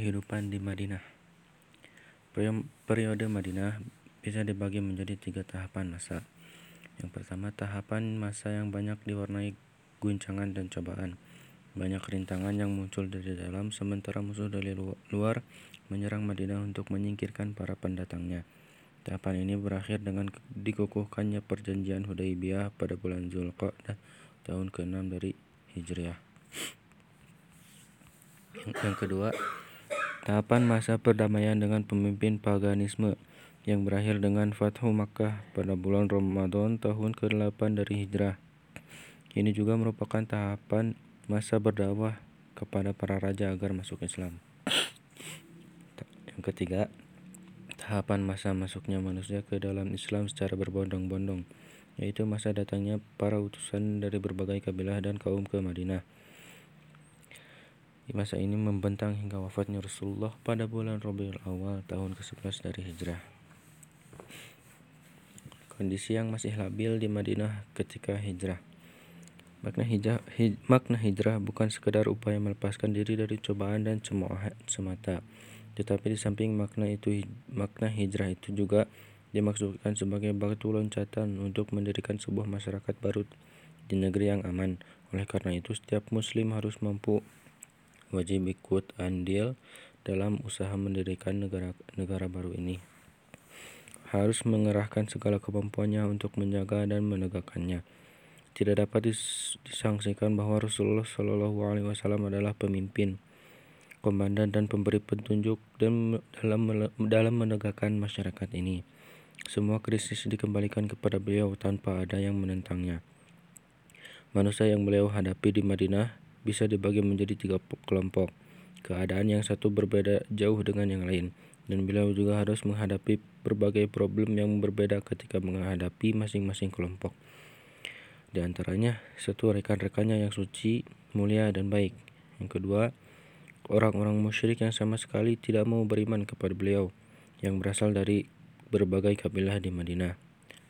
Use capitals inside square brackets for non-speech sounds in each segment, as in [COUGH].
Kehidupan di Madinah Periode Madinah bisa dibagi menjadi tiga tahapan masa. Yang pertama, tahapan masa yang banyak diwarnai guncangan dan cobaan. Banyak rintangan yang muncul dari dalam, sementara musuh dari luar menyerang Madinah untuk menyingkirkan para pendatangnya. Tahapan ini berakhir dengan dikukuhkannya perjanjian Hudaybiyah pada bulan Zulqa'dah tahun ke-6 dari Hijriah. Yang kedua, Tahapan masa perdamaian dengan pemimpin paganisme yang berakhir dengan Fathu Makkah pada bulan Ramadan tahun ke-8 dari Hijrah. Ini juga merupakan tahapan masa berdakwah kepada para raja agar masuk Islam. Yang ketiga, tahapan masa masuknya manusia ke dalam Islam secara berbondong-bondong, yaitu masa datangnya para utusan dari berbagai kabilah dan kaum ke Madinah. Di masa ini membentang hingga wafatnya Rasulullah pada bulan Rabiul Awal tahun ke-11 dari Hijrah. Kondisi yang masih labil di Madinah ketika hijrah. Makna hijrah, hij, makna hijrah bukan sekedar upaya melepaskan diri dari cobaan dan semata, tetapi di samping makna itu makna hijrah itu juga dimaksudkan sebagai batu loncatan untuk mendirikan sebuah masyarakat baru di negeri yang aman. Oleh karena itu, setiap muslim harus mampu wajib ikut andil dalam usaha mendirikan negara negara baru ini. Harus mengerahkan segala kemampuannya untuk menjaga dan menegakkannya. Tidak dapat disangsikan bahwa Rasulullah Shallallahu Alaihi Wasallam adalah pemimpin, komandan dan pemberi petunjuk dan dalam dalam menegakkan masyarakat ini. Semua krisis dikembalikan kepada beliau tanpa ada yang menentangnya. Manusia yang beliau hadapi di Madinah bisa dibagi menjadi tiga kelompok. Keadaan yang satu berbeda jauh dengan yang lain, dan beliau juga harus menghadapi berbagai problem yang berbeda ketika menghadapi masing-masing kelompok. Di antaranya, satu rekan-rekannya yang suci, mulia, dan baik. Yang kedua, orang-orang musyrik yang sama sekali tidak mau beriman kepada beliau, yang berasal dari berbagai kabilah di Madinah.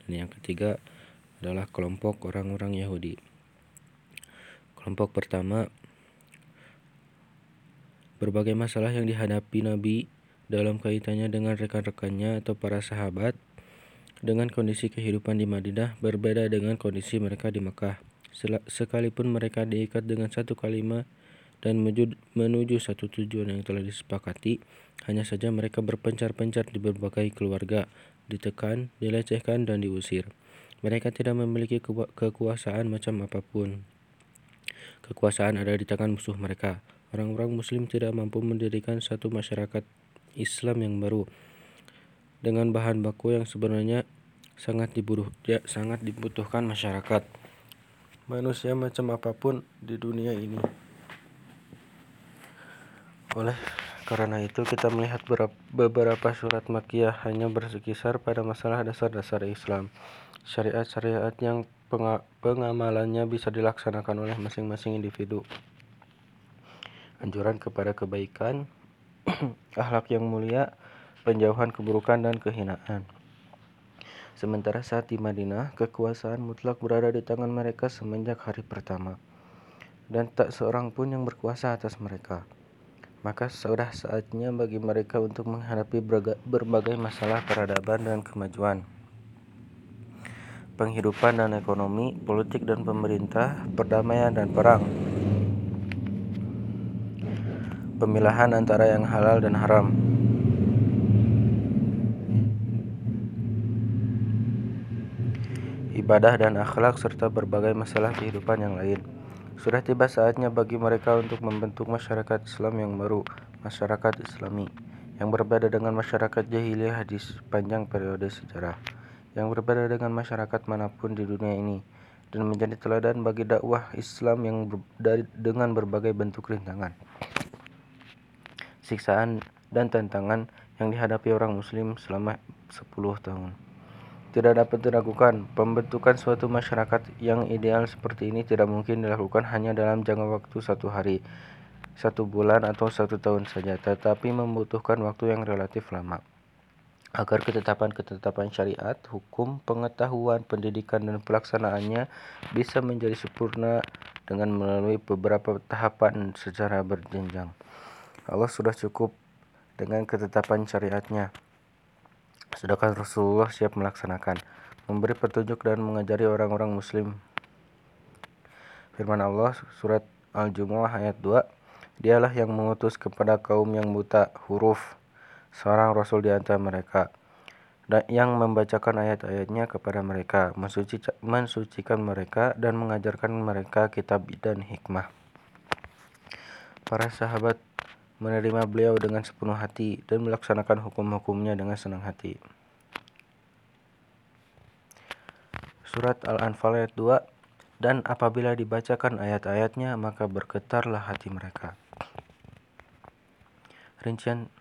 Dan yang ketiga adalah kelompok orang-orang Yahudi. Kelompok pertama, berbagai masalah yang dihadapi Nabi dalam kaitannya dengan rekan-rekannya atau para sahabat dengan kondisi kehidupan di Madinah berbeda dengan kondisi mereka di Mekah. Sekalipun mereka diikat dengan satu kalimat dan menuju, satu tujuan yang telah disepakati, hanya saja mereka berpencar-pencar di berbagai keluarga, ditekan, dilecehkan, dan diusir. Mereka tidak memiliki kekuasaan macam apa pun. Kekuasaan ada di tangan musuh mereka. Orang-orang Muslim tidak mampu mendirikan satu masyarakat Islam yang baru dengan bahan baku yang sebenarnya sangat dibutuh, ya, sangat dibutuhkan masyarakat manusia macam apa pun di dunia ini. Oleh karena itu kita melihat beberapa surat makiyah hanya bersekisar pada masalah dasar-dasar Islam, syariat-syariat yang pengamalannya bisa dilaksanakan oleh masing-masing individu. Anjuran kepada kebaikan, [CLEARS THROAT] akhlak yang mulia, penjauhan keburukan dan kehinaan. Sementara saat di Madinah, kekuasaan mutlak berada di tangan mereka semenjak hari pertama. Dan tak seorang pun yang berkuasa atas mereka. Maka sudah saatnya bagi mereka untuk menghadapi berbagai masalah peradaban dan kemajuan penghidupan dan ekonomi, politik dan pemerintah, perdamaian dan perang. Pemilahan antara yang halal dan haram. Ibadah dan akhlak serta berbagai masalah kehidupan yang lain. Sudah tiba saatnya bagi mereka untuk membentuk masyarakat Islam yang baru, masyarakat Islami, yang berbeda dengan masyarakat jahiliyah di sepanjang periode sejarah yang berbeda dengan masyarakat mana pun di dunia ini dan menjadi teladan bagi dakwah Islam yang ber, dari, dengan berbagai bentuk rintangan, siksaan dan tantangan yang dihadapi orang muslim selama 10 tahun. Tidak dapat diragukan, pembentukan suatu masyarakat yang ideal seperti ini tidak mungkin dilakukan hanya dalam jangka waktu satu hari, satu bulan atau satu tahun saja, tetapi membutuhkan waktu yang relatif lama agar ketetapan-ketetapan syariat, hukum, pengetahuan, pendidikan, dan pelaksanaannya bisa menjadi sempurna dengan melalui beberapa tahapan secara berjenjang. Allah sudah cukup dengan ketetapan syariatnya. Sedangkan Rasulullah siap melaksanakan, memberi petunjuk dan mengajari orang-orang muslim. Firman Allah surat Al-Jumu'ah ayat 2, Dialah yang mengutus kepada kaum yang buta huruf seorang rasul di antara mereka dan yang membacakan ayat-ayatnya kepada mereka, mensucikan mereka dan mengajarkan mereka kitab dan hikmah. Para sahabat menerima beliau dengan sepenuh hati dan melaksanakan hukum-hukumnya dengan senang hati. Surat Al-Anfal ayat 2 Dan apabila dibacakan ayat-ayatnya maka bergetarlah hati mereka. Rincian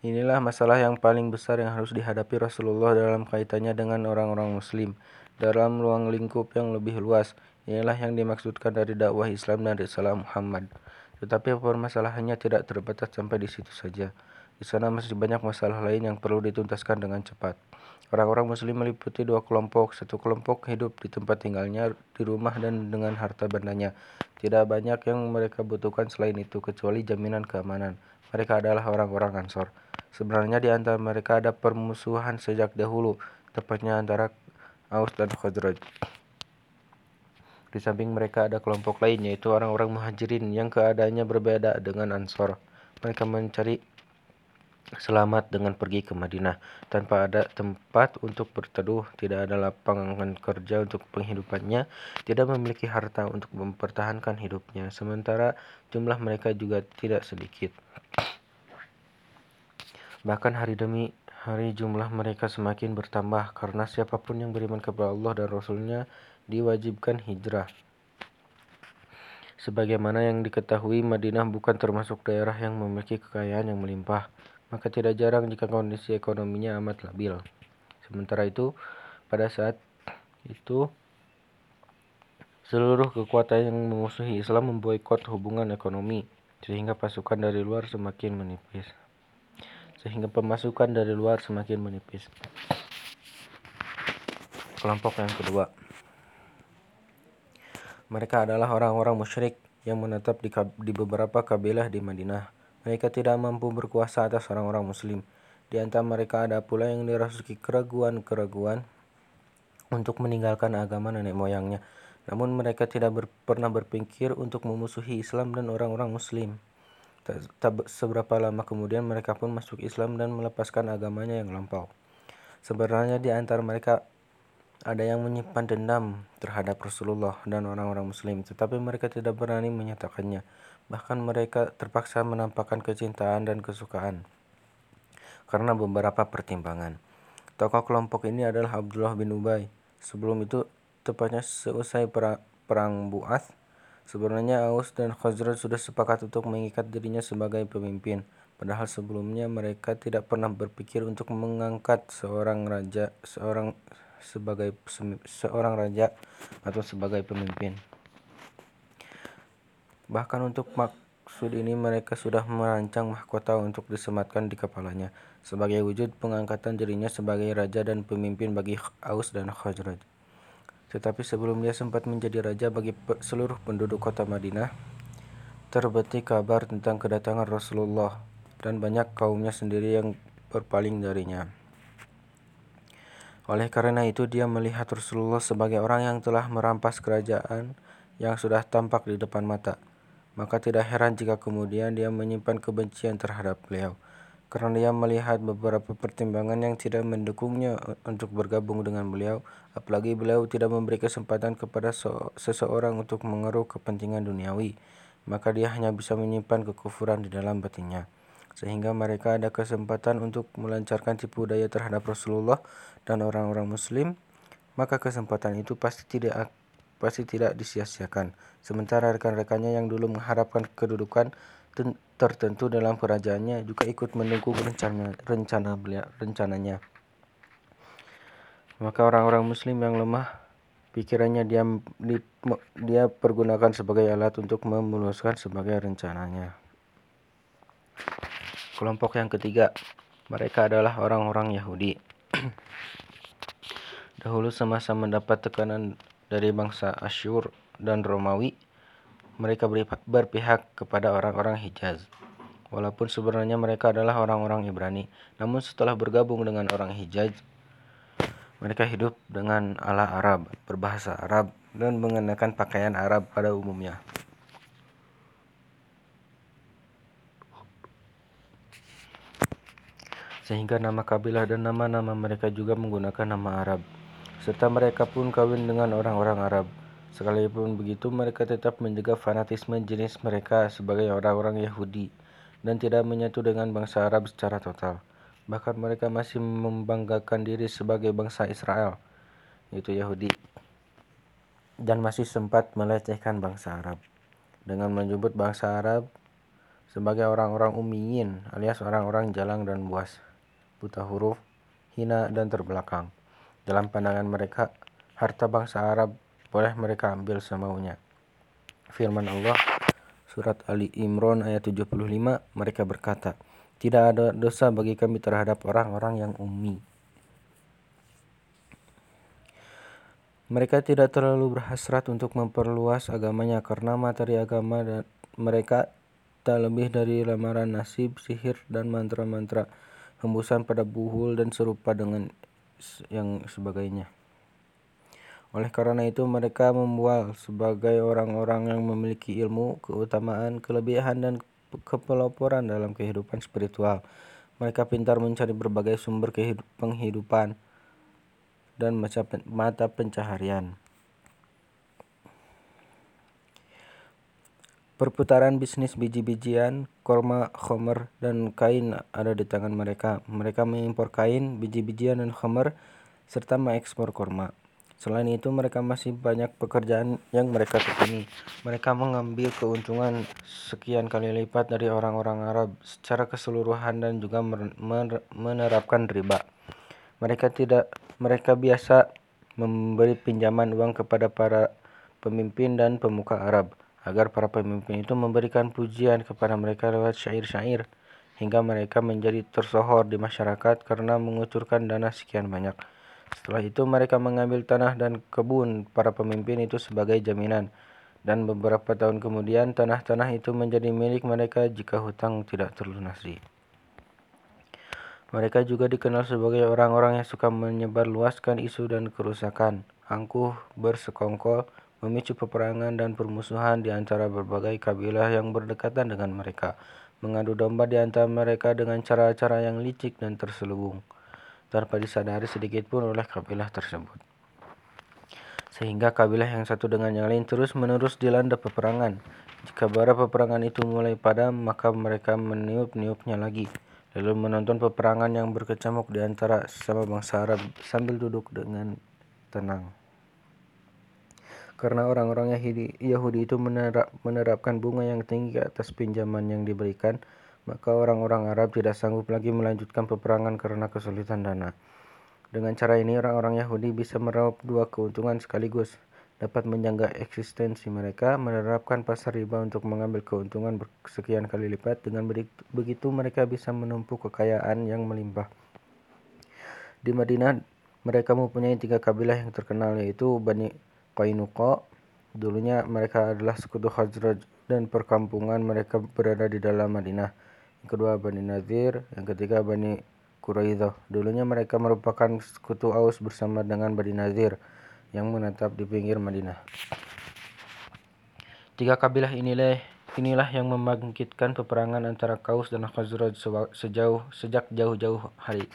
Inilah masalah yang paling besar yang harus dihadapi Rasulullah dalam kaitannya dengan orang-orang muslim dalam ruang lingkup yang lebih luas Inilah yang dimaksudkan dari dakwah Islam dan risalah Muhammad. Tetapi permasalahannya tidak terbatas sampai di situ saja. Di sana masih banyak masalah lain yang perlu dituntaskan dengan cepat. Orang-orang muslim meliputi dua kelompok. Satu kelompok hidup di tempat tinggalnya, di rumah dan dengan harta bendanya. Tidak banyak yang mereka butuhkan selain itu kecuali jaminan keamanan. Mereka adalah orang-orang Ansor. Sebenarnya di antara mereka ada permusuhan sejak dahulu, tepatnya antara Aus dan Khazraj. Di samping mereka ada kelompok lain yaitu orang-orang muhajirin yang keadaannya berbeda dengan Ansor. Mereka mencari selamat dengan pergi ke Madinah tanpa ada tempat untuk berteduh, tidak ada lapangan kerja untuk penghidupannya, tidak memiliki harta untuk mempertahankan hidupnya, sementara jumlah mereka juga tidak sedikit. Bahkan hari demi hari jumlah mereka semakin bertambah karena siapa pun yang beriman kepada Allah dan Rasulnya diwajibkan hijrah. Sebagaimana yang diketahui, Madinah bukan termasuk daerah yang memiliki kekayaan yang melimpah, maka tidak jarang jika kondisi ekonominya amat labil. Sementara itu, pada saat itu, seluruh kekuatan yang memusuhi Islam memboikot hubungan ekonomi, sehingga pasukan dari luar semakin menipis. Sehingga pemasukan dari luar semakin menipis. Kelompok yang kedua mereka adalah orang-orang musyrik yang menetap di, di beberapa kabilah di Madinah. Mereka tidak mampu berkuasa atas orang-orang muslim. Di antara mereka ada pula yang dirasuki keraguan-keraguan untuk meninggalkan agama nenek moyangnya. Namun mereka tidak ber, pernah berpikir untuk memusuhi Islam dan orang-orang muslim. Tak, seberapa lama kemudian mereka pun masuk Islam dan melepaskan agamanya yang lampau. Sebenarnya di antara mereka ada yang menyimpan dendam terhadap Rasulullah dan orang-orang Muslim, tetapi mereka tidak berani menyatakannya. Bahkan mereka terpaksa menampakkan kecintaan dan kesukaan karena beberapa pertimbangan. Tokoh kelompok ini adalah Abdullah bin Ubay. Sebelum itu, tepatnya seusai perang, perang Bu'ath, sebenarnya Aus dan Khazraj sudah sepakat untuk mengikat dirinya sebagai pemimpin. Padahal sebelumnya mereka tidak pernah berpikir untuk mengangkat seorang raja, seorang sebagai seorang raja atau sebagai pemimpin. Bahkan untuk maksud ini mereka sudah merancang mahkota untuk disematkan di kepalanya sebagai wujud pengangkatan dirinya sebagai raja dan pemimpin bagi Aus dan Khazraj. Tetapi sebelum dia sempat menjadi raja bagi seluruh penduduk kota Madinah, terbetik kabar tentang kedatangan Rasulullah dan banyak kaumnya sendiri yang berpaling darinya. Oleh karena itu dia melihat Rasulullah sebagai orang yang telah merampas kerajaan yang sudah tampak di depan mata. Maka tidak heran jika kemudian dia menyimpan kebencian terhadap beliau. Karena dia melihat beberapa pertimbangan yang tidak mendukungnya untuk bergabung dengan beliau, apalagi beliau tidak memberi kesempatan kepada seseorang untuk mengeruh kepentingan duniawi, maka dia hanya bisa menyimpan kekufuran di dalam batinnya sehingga mereka ada kesempatan untuk melancarkan tipu daya terhadap Rasulullah dan orang-orang muslim, maka kesempatan itu pasti tidak pasti tidak disia-siakan. Sementara rekan-rekannya yang dulu mengharapkan kedudukan tertentu dalam kerajaannya juga ikut mendukung rencana rencana beliau rencananya. Maka orang-orang muslim yang lemah pikirannya dia dia pergunakan sebagai alat untuk memuluskan sebagai rencananya. Kelompok yang ketiga, mereka adalah orang-orang Yahudi. [CLEARS THROAT] Dahulu semasa mendapat tekanan dari bangsa Asyur dan Romawi, mereka berpihak kepada orang-orang Hijaz. Walaupun sebenarnya mereka adalah orang-orang Ibrani, namun setelah bergabung dengan orang Hijaz, mereka hidup dengan ala Arab, berbahasa Arab, dan mengenakan pakaian Arab pada umumnya. Sehingga nama kabilah dan nama-nama mereka juga menggunakan nama Arab. Serta mereka pun kawin dengan orang-orang Arab. Sekalipun begitu, mereka tetap menjaga fanatisme jenis mereka sebagai orang-orang Yahudi dan tidak menyatu dengan bangsa Arab secara total. Bahkan mereka masih membanggakan diri sebagai bangsa Israel, yaitu Yahudi, dan masih sempat melecehkan bangsa Arab dengan menyebut bangsa Arab sebagai orang-orang ummiyin alias orang-orang jalang dan buas, buta huruf, hina dan terbelakang. Dalam pandangan mereka, harta bangsa Arab boleh mereka ambil semaunya. Firman Allah Surat Ali Imran ayat 75 mereka berkata, tidak ada dosa bagi kami terhadap orang-orang yang ummi. Mereka tidak terlalu berhasrat untuk memperluas agamanya karena materi agama dan mereka tak lebih dari lamaran nasib, sihir, dan mantra-mantra, hembusan pada buhul dan serupa dengan yang sebagainya. Oleh karena itu mereka membual sebagai orang-orang yang memiliki ilmu, keutamaan, kelebihan dan kepeloporan dalam kehidupan spiritual. Mereka pintar mencari berbagai sumber penghidupan dan mata pencaharian. Perputaran bisnis biji-bijian, korma, khomer, dan kain ada di tangan mereka. Mereka mengimpor kain, biji-bijian, dan khomer, serta mengekspor korma. Selain itu, mereka masih banyak pekerjaan yang mereka tekuni. Mereka mengambil keuntungan sekian kali lipat dari orang-orang Arab secara keseluruhan dan juga menerapkan riba. Mereka tidak mereka biasa memberi pinjaman uang kepada para pemimpin dan pemuka Arab agar para pemimpin itu memberikan pujian kepada mereka lewat syair-syair hingga mereka menjadi tersohor di masyarakat karena mengucurkan dana sekian banyak. Setelah itu mereka mengambil tanah dan kebun para pemimpin itu sebagai jaminan dan beberapa tahun kemudian tanah-tanah itu menjadi milik mereka jika hutang tidak terlunasi. Mereka juga dikenal sebagai orang-orang yang suka menyebarluaskan isu dan kerusakan, angkuh, bersekongkol, memicu peperangan dan permusuhan di antara berbagai kabilah yang berdekatan dengan mereka, mengadu domba di antara mereka dengan cara-cara yang licik dan terselubung tanpa disadari sedikit pun oleh kabilah tersebut. Sehingga kabilah yang satu dengan yang lain terus-menerus dilanda peperangan. Jika bara peperangan itu mulai padam, maka mereka meniup-niupnya lagi, lalu menonton peperangan yang berkecamuk di antara sesama bangsa Arab sambil duduk dengan tenang. Karena orang-orang Yahudi itu menerapkan bunga yang tinggi atas pinjaman yang diberikan, maka orang-orang Arab tidak sanggup lagi melanjutkan peperangan karena kesulitan dana. Dengan cara ini, orang-orang Yahudi bisa meraup dua keuntungan sekaligus, dapat menjaga eksistensi mereka, menerapkan pasar riba untuk mengambil keuntungan sekian kali lipat, dengan begitu mereka bisa menumpuk kekayaan yang melimpah. Di Madinah, mereka mempunyai tiga kabilah yang terkenal yaitu Bani Qainuqa. Dulunya mereka adalah sekutu Khazraj dan perkampungan mereka berada di dalam Madinah yang kedua Bani Nadir, yang ketiga Bani Quraidah. Dulunya mereka merupakan sekutu Aus bersama dengan Bani Nadir yang menetap di pinggir Madinah. Tiga kabilah inilah inilah yang membangkitkan peperangan antara Kaus dan Khazraj sejauh sejak jauh-jauh hari.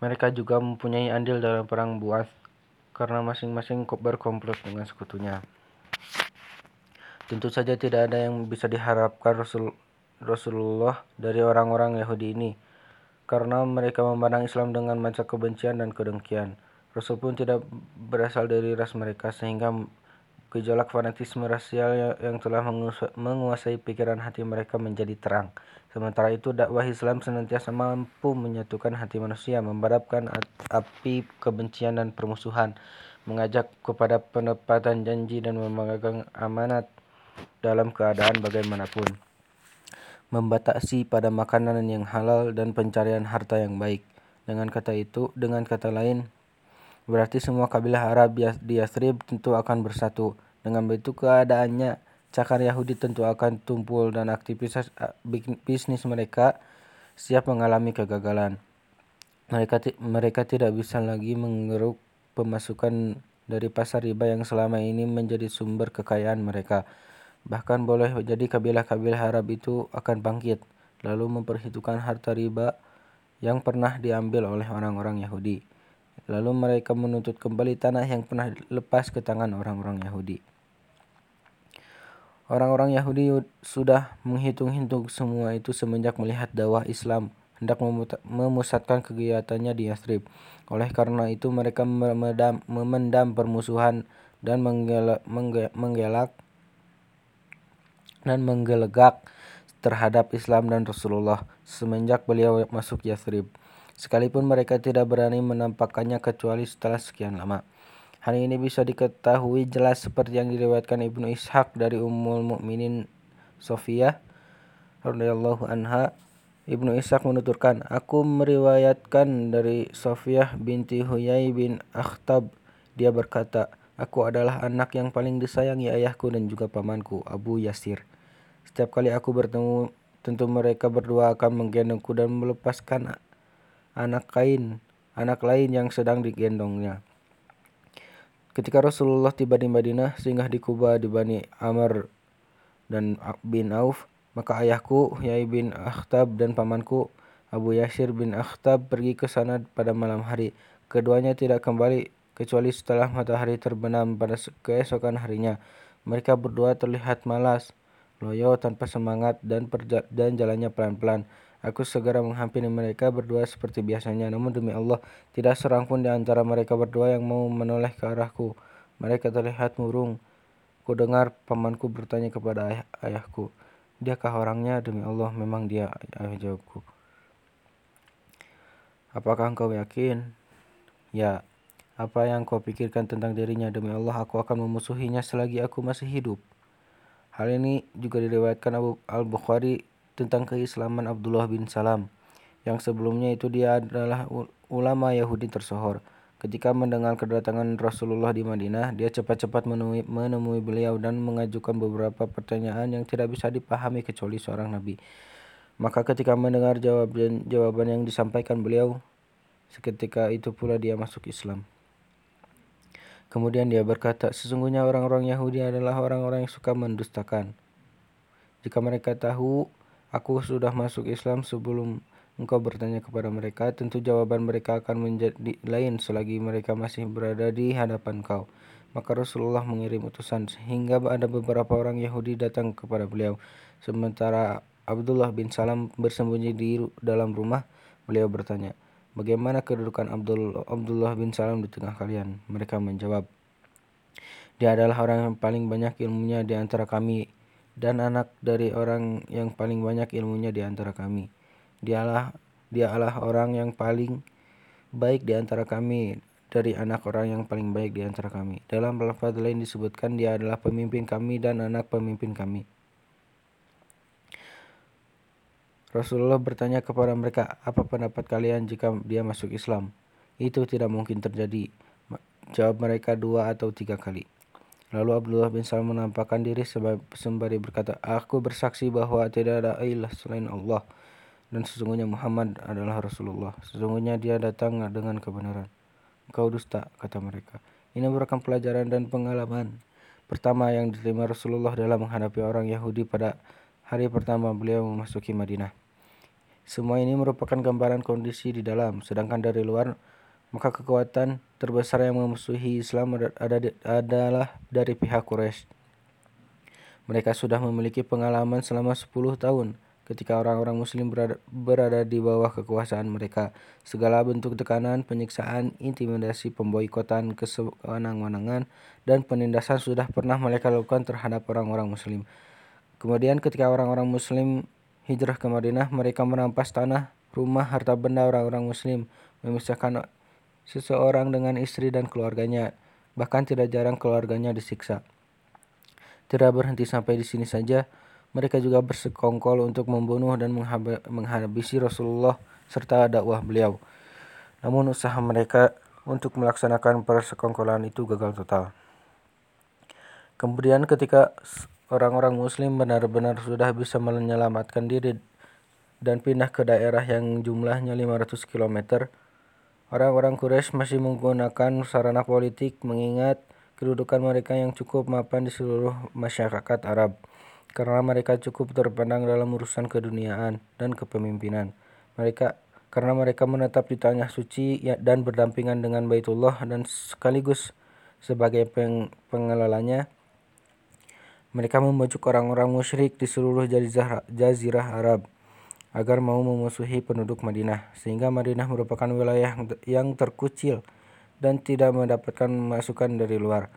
Mereka juga mempunyai andil dalam perang Buath karena masing-masing berkomplot dengan sekutunya. Tentu saja tidak ada yang bisa diharapkan Rasul Rasulullah dari orang-orang Yahudi ini, karena mereka memandang Islam dengan masa kebencian dan kedengkian. Rasul pun tidak berasal dari ras mereka, sehingga gejolak fanatisme rasial yang telah menguasai pikiran hati mereka menjadi terang. Sementara itu, dakwah Islam senantiasa mampu menyatukan hati manusia, membadapkan api kebencian dan permusuhan, mengajak kepada penepatan janji dan memegang amanat dalam keadaan bagaimanapun membatasi pada makanan yang halal dan pencarian harta yang baik. Dengan kata itu, dengan kata lain, berarti semua kabilah Arab di Yathrib tentu akan bersatu Dengan begitu keadaannya, cakar Yahudi tentu akan tumpul dan aktivitas bisnis mereka siap mengalami kegagalan. Mereka mereka tidak bisa lagi mengeruk pemasukan dari pasar riba yang selama ini menjadi sumber kekayaan mereka. Bahkan boleh jadi kabilah-kabilah Arab itu akan bangkit, lalu memperhitungkan harta riba yang pernah diambil oleh orang-orang Yahudi. Lalu mereka menuntut kembali tanah yang pernah lepas ke tangan orang-orang Yahudi. Orang-orang Yahudi sudah menghitung-hitung semua itu semenjak melihat dakwah Islam hendak memusatkan kegiatannya di Yathrib. Oleh karena itu mereka memendam, memendam permusuhan dan menggelak, menggelak dan menggelegak terhadap Islam dan Rasulullah semenjak beliau masuk Yathrib. Sekalipun mereka tidak berani menampakkannya kecuali setelah sekian lama. Hal ini bisa diketahui jelas seperti yang diriwayatkan Ibnu Ishaq dari Ummul Mukminin Sofiyah radhiyallahu anha Ibnu Ishaq menuturkan, Aku meriwayatkan dari Sofiyah binti Huyai bin Akhtab. Dia berkata, Aku adalah anak yang paling disayangi ayahku dan juga pamanku, Abu Yasir. Setiap kali aku bertemu, tentu mereka berdua akan menggendongku dan melepaskan anak kain, anak lain yang sedang digendongnya. Ketika Rasulullah tiba di Madinah, singgah di Kuba di Bani Amr dan bin Auf, maka ayahku, Yai bin Akhtab dan pamanku, Abu Yasir bin Akhtab pergi ke sana pada malam hari. Keduanya tidak kembali kecuali setelah matahari terbenam pada keesokan harinya. Mereka berdua terlihat malas, loyo tanpa semangat dan dan jalannya pelan-pelan. Aku segera menghampiri mereka berdua seperti biasanya, namun demi Allah, tidak seorang pun di antara mereka berdua yang mau menoleh ke arahku. Mereka terlihat murung. Ku dengar pamanku bertanya kepada ayah, ayahku, Diakah orangnya? Demi Allah, memang dia. Ayah jawabku. Apakah engkau yakin? Ya. Apa yang kau pikirkan tentang dirinya? Demi Allah, aku akan memusuhinya selagi aku masih hidup. Hal ini juga diriwayatkan Abu Al-Bukhari tentang keislaman Abdullah bin Salam, yang sebelumnya itu dia adalah ulama Yahudi tersohor. Ketika mendengar kedatangan Rasulullah di Madinah, dia cepat-cepat menemui, menemui beliau dan mengajukan beberapa pertanyaan yang tidak bisa dipahami kecuali seorang nabi. Maka ketika mendengar jawaban jawaban yang disampaikan beliau, seketika itu pula dia masuk Islam. Kemudian dia berkata, sesungguhnya orang-orang Yahudi adalah orang-orang yang suka mendustakan. Jika mereka tahu aku sudah masuk Islam sebelum engkau bertanya kepada mereka, tentu jawaban mereka akan menjadi lain selagi mereka masih berada di hadapan kau. Maka Rasulullah mengirim utusan sehingga ada beberapa orang Yahudi datang kepada beliau. Sementara Abdullah bin Salam bersembunyi di dalam rumah, beliau bertanya, Bagaimana kedudukan Abdul, Abdullah bin Salam di tengah kalian? Mereka menjawab, Dia adalah orang yang paling banyak ilmunya di antara kami dan anak dari orang yang paling banyak ilmunya di antara kami. Dialah dialah orang yang paling baik di antara kami dari anak orang yang paling baik di antara kami. Dalam lafaz lain disebutkan dia adalah pemimpin kami dan anak pemimpin kami. Rasulullah bertanya kepada mereka, "Apa pendapat kalian jika dia masuk Islam?" Itu tidak mungkin terjadi. Jawab mereka dua atau tiga kali. Lalu Abdullah bin Salam menampakkan diri sembari berkata, Aku bersaksi bahwa tidak ada ilah selain Allah dan sesungguhnya Muhammad adalah Rasulullah. Sesungguhnya dia datang dengan kebenaran. Kau dusta, kata mereka. Ini merupakan pelajaran dan pengalaman pertama yang diterima Rasulullah dalam menghadapi orang Yahudi pada hari pertama beliau memasuki Madinah. Semua ini merupakan gambaran kondisi di dalam, sedangkan dari luar, maka kekuatan terbesar yang memusuhi Islam adalah dari pihak Quraisy. Mereka sudah memiliki pengalaman selama 10 tahun ketika orang-orang muslim berada, berada di bawah kekuasaan mereka. Segala bentuk tekanan, penyiksaan, intimidasi, pemboikotan, kesewenang-wenangan, dan penindasan sudah pernah mereka lakukan terhadap orang-orang muslim. Kemudian ketika orang-orang muslim hijrah ke Madinah, mereka merampas tanah, rumah, harta benda orang-orang muslim, memisahkan seseorang dengan istri dan keluarganya, bahkan tidak jarang keluarganya disiksa. Tidak berhenti sampai di sini saja, mereka juga bersekongkol untuk membunuh dan menghabisi Rasulullah serta dakwah beliau. Namun usaha mereka untuk melaksanakan persekongkolan itu gagal total. Kemudian ketika orang-orang muslim benar-benar sudah bisa menyelamatkan diri dan pindah ke daerah yang jumlahnya 500 km, orang-orang Quraisy masih menggunakan sarana politik mengingat kedudukan mereka yang cukup mapan di seluruh masyarakat Arab karena mereka cukup terpandang dalam urusan keduniaan dan kepemimpinan. Mereka karena mereka menetap di tanah suci ya, dan berdampingan dengan Baitullah dan sekaligus sebagai peng pengelolanya mereka membujuk orang-orang musyrik di seluruh jazirah Arab agar mau memusuhi penduduk Madinah, sehingga Madinah merupakan wilayah yang terkucil dan tidak mendapatkan masukan dari luar.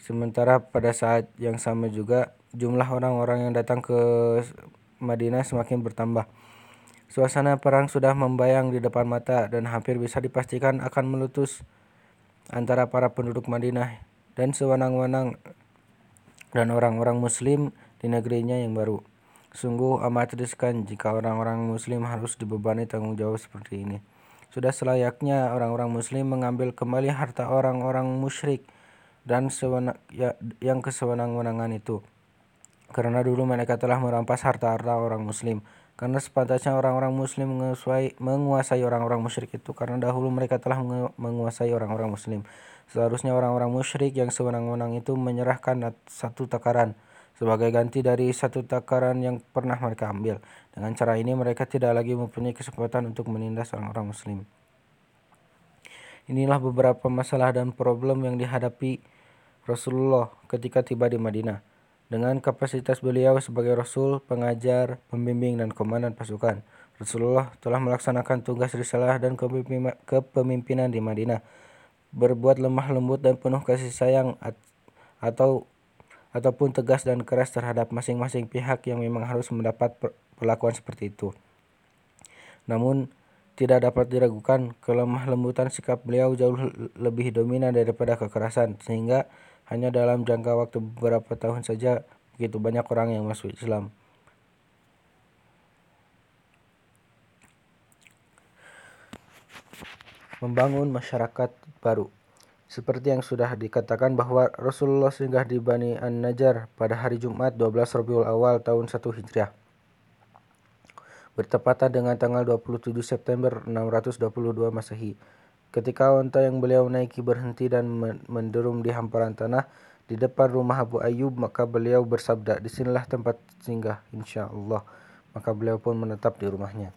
Sementara pada saat yang sama juga jumlah orang-orang yang datang ke Madinah semakin bertambah. Suasana perang sudah membayang di depan mata dan hampir bisa dipastikan akan meletus antara para penduduk Madinah dan sewenang-wenang dan orang-orang muslim di negerinya yang baru. Sungguh amat riskan jika orang-orang muslim harus dibebani tanggung jawab seperti ini. Sudah selayaknya orang-orang muslim mengambil kembali harta orang-orang musyrik dan ya, yang kesewenang-wenangan itu. Karena dulu mereka telah merampas harta-harta orang muslim. Karena sepantasnya orang-orang muslim menguasai orang-orang musyrik itu karena dahulu mereka telah menguasai orang-orang muslim. Seharusnya orang-orang musyrik yang sewenang-wenang itu menyerahkan satu takaran sebagai ganti dari satu takaran yang pernah mereka ambil. Dengan cara ini mereka tidak lagi mempunyai kesempatan untuk menindas orang-orang muslim. Inilah beberapa masalah dan problem yang dihadapi Rasulullah ketika tiba di Madinah. Dengan kapasitas beliau sebagai Rasul, pengajar, pembimbing, dan komandan pasukan, Rasulullah telah melaksanakan tugas risalah dan kepemimpinan di Madinah berbuat lemah lembut dan penuh kasih sayang atau ataupun tegas dan keras terhadap masing-masing pihak yang memang harus mendapat perlakuan seperti itu. Namun tidak dapat diragukan kelemah lembutan sikap beliau jauh lebih dominan daripada kekerasan sehingga hanya dalam jangka waktu beberapa tahun saja begitu banyak orang yang masuk Islam. Membangun masyarakat baru. Seperti yang sudah dikatakan bahwa Rasulullah singgah di Bani An-Najjar pada hari Jumat 12 Rabiul Awal tahun 1 Hijriah. Bertepatan dengan tanggal 27 September 622 Masehi. Ketika onta yang beliau naiki berhenti dan menderum di hamparan tanah di depan rumah Abu Ayyub, maka beliau bersabda, di sinilah tempat singgah, insya Allah. Maka beliau pun menetap di rumahnya.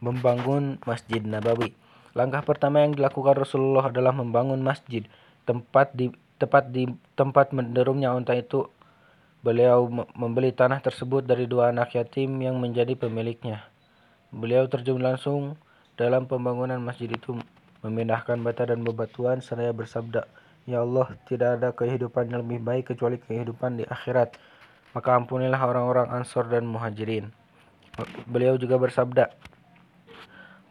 Membangun Masjid Nabawi Langkah pertama yang dilakukan Rasulullah adalah membangun masjid. Tempat di tepat di tempat menderumnya unta itu beliau membeli tanah tersebut dari dua anak yatim yang menjadi pemiliknya. Beliau terjun langsung dalam pembangunan masjid itu memindahkan bata dan bebatuan seraya bersabda, Ya Allah, tidak ada kehidupan yang lebih baik kecuali kehidupan di akhirat. Maka ampunilah orang-orang Ansor dan Muhajirin. Beliau juga bersabda,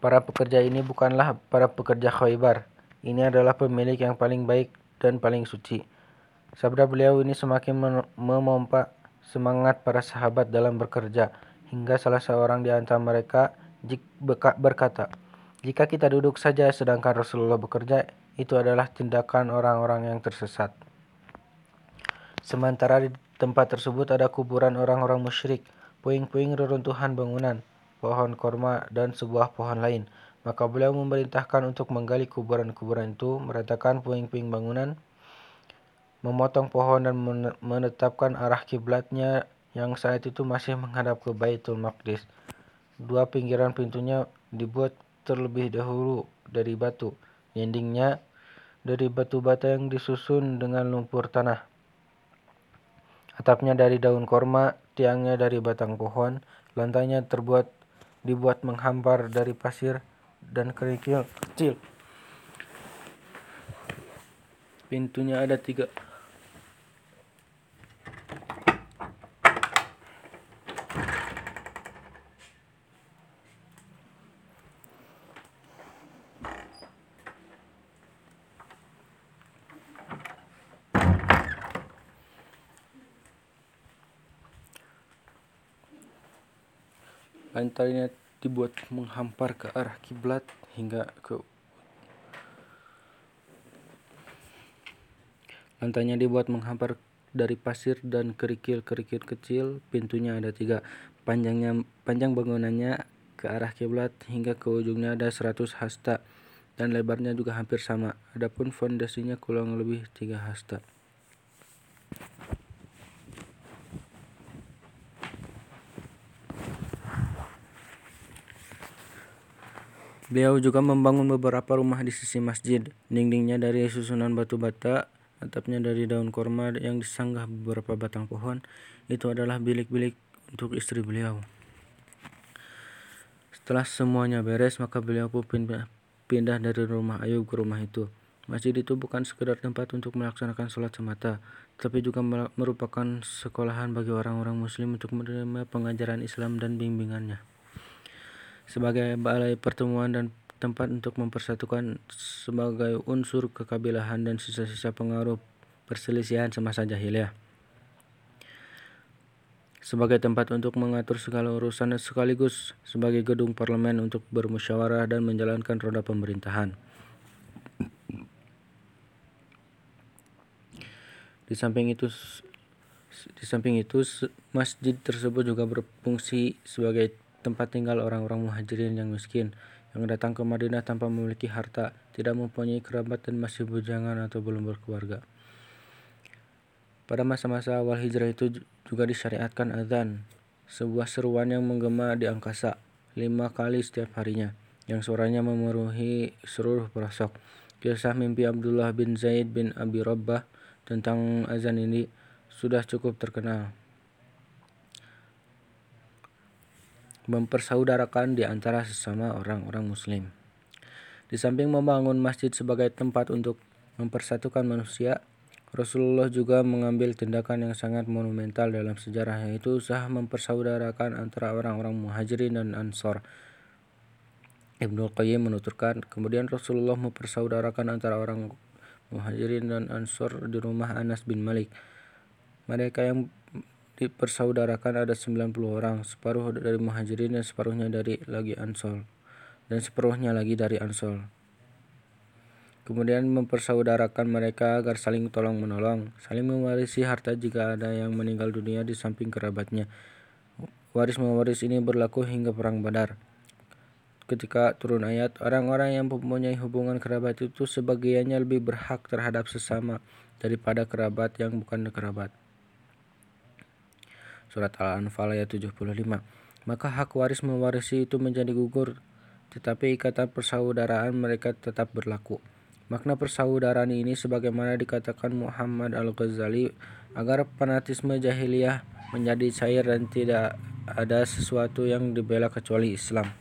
Para pekerja ini bukanlah para pekerja Khaybar. Ini adalah pemilik yang paling baik dan paling suci. Sabda beliau ini semakin memompa semangat para sahabat dalam bekerja hingga salah seorang di antara mereka berkata, "Jika kita duduk saja sedangkan Rasulullah bekerja, itu adalah tindakan orang-orang yang tersesat." Sementara di tempat tersebut ada kuburan orang-orang musyrik, puing-puing reruntuhan bangunan, pohon korma, dan sebuah pohon lain. Maka beliau memerintahkan untuk menggali kuburan-kuburan itu, meratakan puing-puing bangunan, memotong pohon dan menetapkan arah kiblatnya yang saat itu masih menghadap ke Baitul Maqdis. Dua pinggiran pintunya dibuat terlebih dahulu dari batu, dindingnya dari batu bata yang disusun dengan lumpur tanah. Atapnya dari daun korma, tiangnya dari batang pohon, lantainya terbuat dibuat menghampar dari pasir dan kerikil kecil. Pintunya ada tiga. Lantainya dibuat menghampar ke arah kiblat hingga ke Lantainya dibuat menghampar dari pasir dan kerikil-kerikil kecil. Pintunya ada tiga. Panjangnya panjang bangunannya ke arah kiblat hingga ke ujungnya ada 100 hasta dan lebarnya juga hampir sama. Adapun fondasinya kurang lebih tiga hasta. Beliau juga membangun beberapa rumah di sisi masjid. Dindingnya dari susunan batu bata, atapnya dari daun korma yang disanggah beberapa batang pohon. Itu adalah bilik-bilik untuk istri beliau. Setelah semuanya beres, maka beliau pun pindah, pindah dari rumah Ayub ke rumah itu. Masjid itu bukan sekedar tempat untuk melaksanakan sholat semata, tapi juga merupakan sekolahan bagi orang-orang muslim untuk menerima pengajaran Islam dan bimbingannya sebagai balai pertemuan dan tempat untuk mempersatukan sebagai unsur kekabilahan dan sisa-sisa pengaruh perselisihan semasa jahiliyah. Sebagai tempat untuk mengatur segala urusan sekaligus sebagai gedung parlemen untuk bermusyawarah dan menjalankan roda pemerintahan. Di samping itu di samping itu masjid tersebut juga berfungsi sebagai tempat tinggal orang-orang muhajirin yang miskin, yang datang ke Madinah tanpa memiliki harta, tidak mempunyai kerabat dan masih bujangan atau belum berkeluarga. Pada masa-masa awal hijrah itu juga disyariatkan azan, sebuah seruan yang menggema di angkasa, lima kali setiap harinya, yang suaranya memenuhi seluruh pelosok. Kisah mimpi Abdullah bin Zaid bin Abi Rabbah tentang azan ini sudah cukup terkenal. Mempersaudarakan di antara sesama orang-orang muslim. Di samping membangun masjid sebagai tempat untuk mempersatukan manusia, Rasulullah juga mengambil tindakan yang sangat monumental dalam sejarah yaitu usaha mempersaudarakan antara orang-orang muhajirin dan ansor. Ibnu Qayyim menuturkan, kemudian Rasulullah mempersaudarakan antara orang muhajirin dan ansor di rumah Anas bin Malik. Mereka yang dipersaudarakan ada 90 orang, separuh dari Muhajirin dan separuhnya dari lagi Ansol dan separuhnya lagi dari Ansol. Kemudian mempersaudarakan mereka agar saling tolong menolong, saling mewarisi harta jika ada yang meninggal dunia di samping kerabatnya. Waris mewaris ini berlaku hingga perang Badar. Ketika turun ayat, orang-orang yang mempunyai hubungan kerabat itu sebagiannya lebih berhak terhadap sesama daripada kerabat yang bukan kerabat. Surat Al-Anfal ayat 75. Maka hak waris mewarisi itu menjadi gugur, tetapi ikatan persaudaraan mereka tetap berlaku. Makna persaudaraan ini sebagaimana dikatakan Muhammad Al-Ghazali agar fanatisme jahiliyah menjadi cair dan tidak ada sesuatu yang dibela kecuali Islam.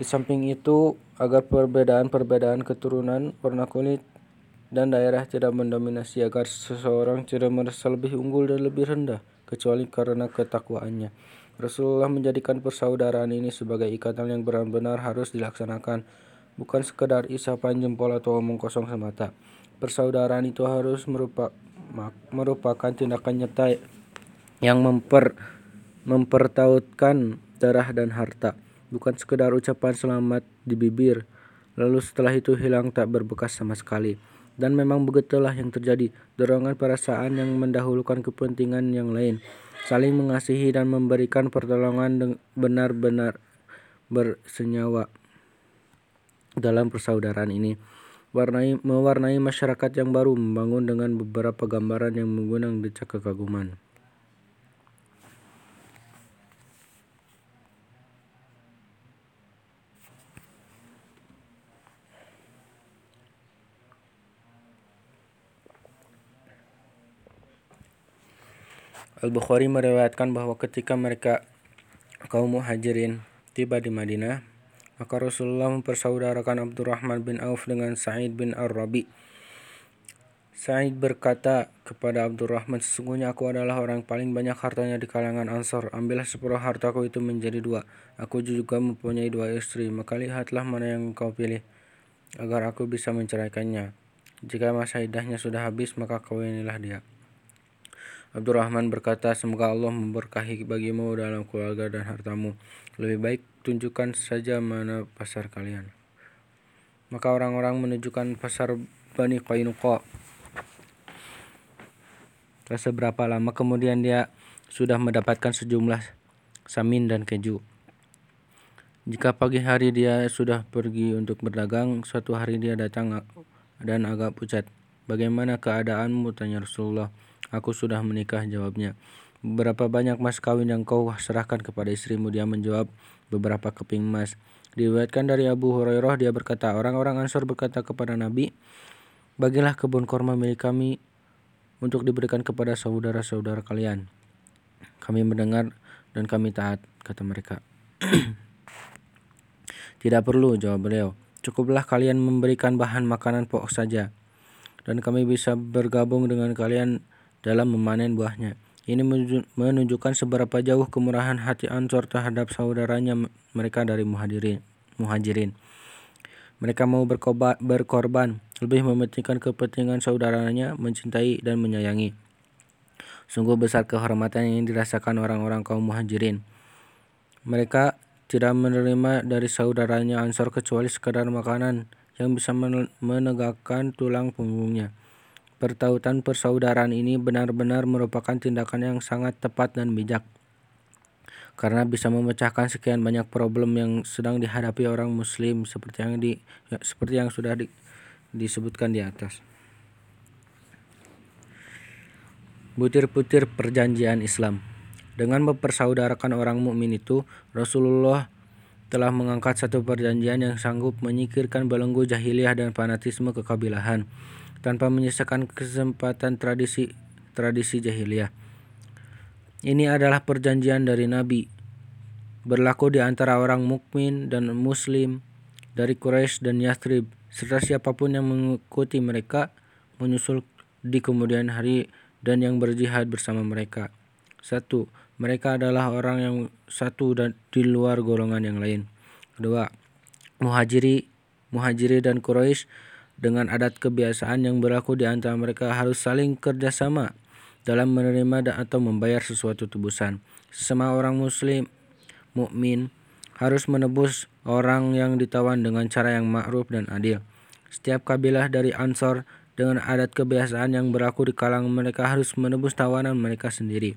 Di samping itu, agar perbedaan-perbedaan keturunan, warna kulit, dan daerah tidak mendominasi agar seseorang tidak merasa lebih unggul dan lebih rendah kecuali karena ketakwaannya. Rasulullah menjadikan persaudaraan ini sebagai ikatan yang benar-benar harus dilaksanakan, bukan sekedar isapan jempol atau omong kosong semata. Persaudaraan itu harus merupa, merupakan tindakan nyata yang memper, mempertautkan darah dan harta, bukan sekedar ucapan selamat di bibir, lalu setelah itu hilang tak berbekas sama sekali. Dan memang begitulah yang terjadi, dorongan perasaan yang mendahulukan kepentingan yang lain, saling mengasihi dan memberikan pertolongan benar-benar bersenyawa dalam persaudaraan ini. Warnai, mewarnai masyarakat yang baru membangun dengan beberapa gambaran yang mengundang decak kekaguman. Al-Bukhari meriwayatkan bahwa ketika mereka kaum muhajirin tiba di Madinah, maka Rasulullah mempersaudarakan Abdurrahman bin Auf dengan Sa'id bin Ar-Rabi. Sa'id berkata kepada Abdurrahman, sesungguhnya aku adalah orang paling banyak hartanya di kalangan Ansor. Ambillah separuh hartaku itu menjadi dua. Aku juga mempunyai dua istri, maka lihatlah mana yang kau pilih, agar aku bisa menceraikannya. Jika masa idahnya sudah habis, maka kawinilah dia. Abdurrahman berkata, semoga Allah memberkahi bagimu dalam keluarga dan hartamu. Lebih baik tunjukkan saja mana pasar kalian. Maka orang-orang menunjukkan pasar Bani Qainuqa. Tak seberapa lama kemudian dia sudah mendapatkan sejumlah samin dan keju. Jika pagi hari dia sudah pergi untuk berdagang, suatu hari dia datang dan agak pucat. Bagaimana keadaanmu? Tanya Rasulullah. Aku sudah menikah, jawabnya. Berapa banyak mas kawin yang kau serahkan kepada istrimu? Dia menjawab, beberapa keping emas. Diriwayatkan dari Abu Hurairah, dia berkata, orang-orang Ansor berkata kepada Nabi, bagilah kebun korma milik kami untuk diberikan kepada saudara-saudara kalian. Kami mendengar dan kami taat, kata mereka. [CLEARS THROAT] Tidak perlu, jawab beliau. Cukuplah kalian memberikan bahan makanan pokok saja, dan kami bisa bergabung dengan kalian dalam memanen buahnya. Ini menunjukkan seberapa jauh kemurahan hati Ansor terhadap saudaranya mereka dari muhajirin. muhajirin. Mereka mau berkorban, lebih mementingkan kepentingan saudaranya, mencintai dan menyayangi. Sungguh besar kehormatan yang dirasakan orang-orang kaum muhajirin. Mereka tidak menerima dari saudaranya Ansor kecuali sekadar makanan yang bisa menegakkan tulang punggungnya. Pertautan persaudaraan ini benar-benar merupakan tindakan yang sangat tepat dan bijak. Karena bisa memecahkan sekian banyak problem yang sedang dihadapi orang muslim seperti yang di ya, seperti yang sudah di, disebutkan di atas. Butir-butir perjanjian Islam. Dengan mempersaudarakan orang mukmin itu, Rasulullah telah mengangkat satu perjanjian yang sanggup menyingkirkan belenggu jahiliyah dan fanatisme kekabilahan tanpa menyisakan kesempatan tradisi tradisi jahiliyah. Ini adalah perjanjian dari Nabi berlaku di antara orang mukmin dan muslim dari Quraisy dan Yathrib serta siapa pun yang mengikuti mereka menyusul di kemudian hari dan yang berjihad bersama mereka. Satu, mereka adalah orang yang satu dan di luar golongan yang lain. Kedua, muhajiri, muhajiri dan Quraisy dengan adat kebiasaan yang berlaku di antara mereka harus saling kerjasama dalam menerima dan atau membayar sesuatu tebusan. Sesama orang muslim mukmin harus menebus orang yang ditawan dengan cara yang ma'ruf dan adil. Setiap kabilah dari Ansor dengan adat kebiasaan yang berlaku di kalangan mereka harus menebus tawanan mereka sendiri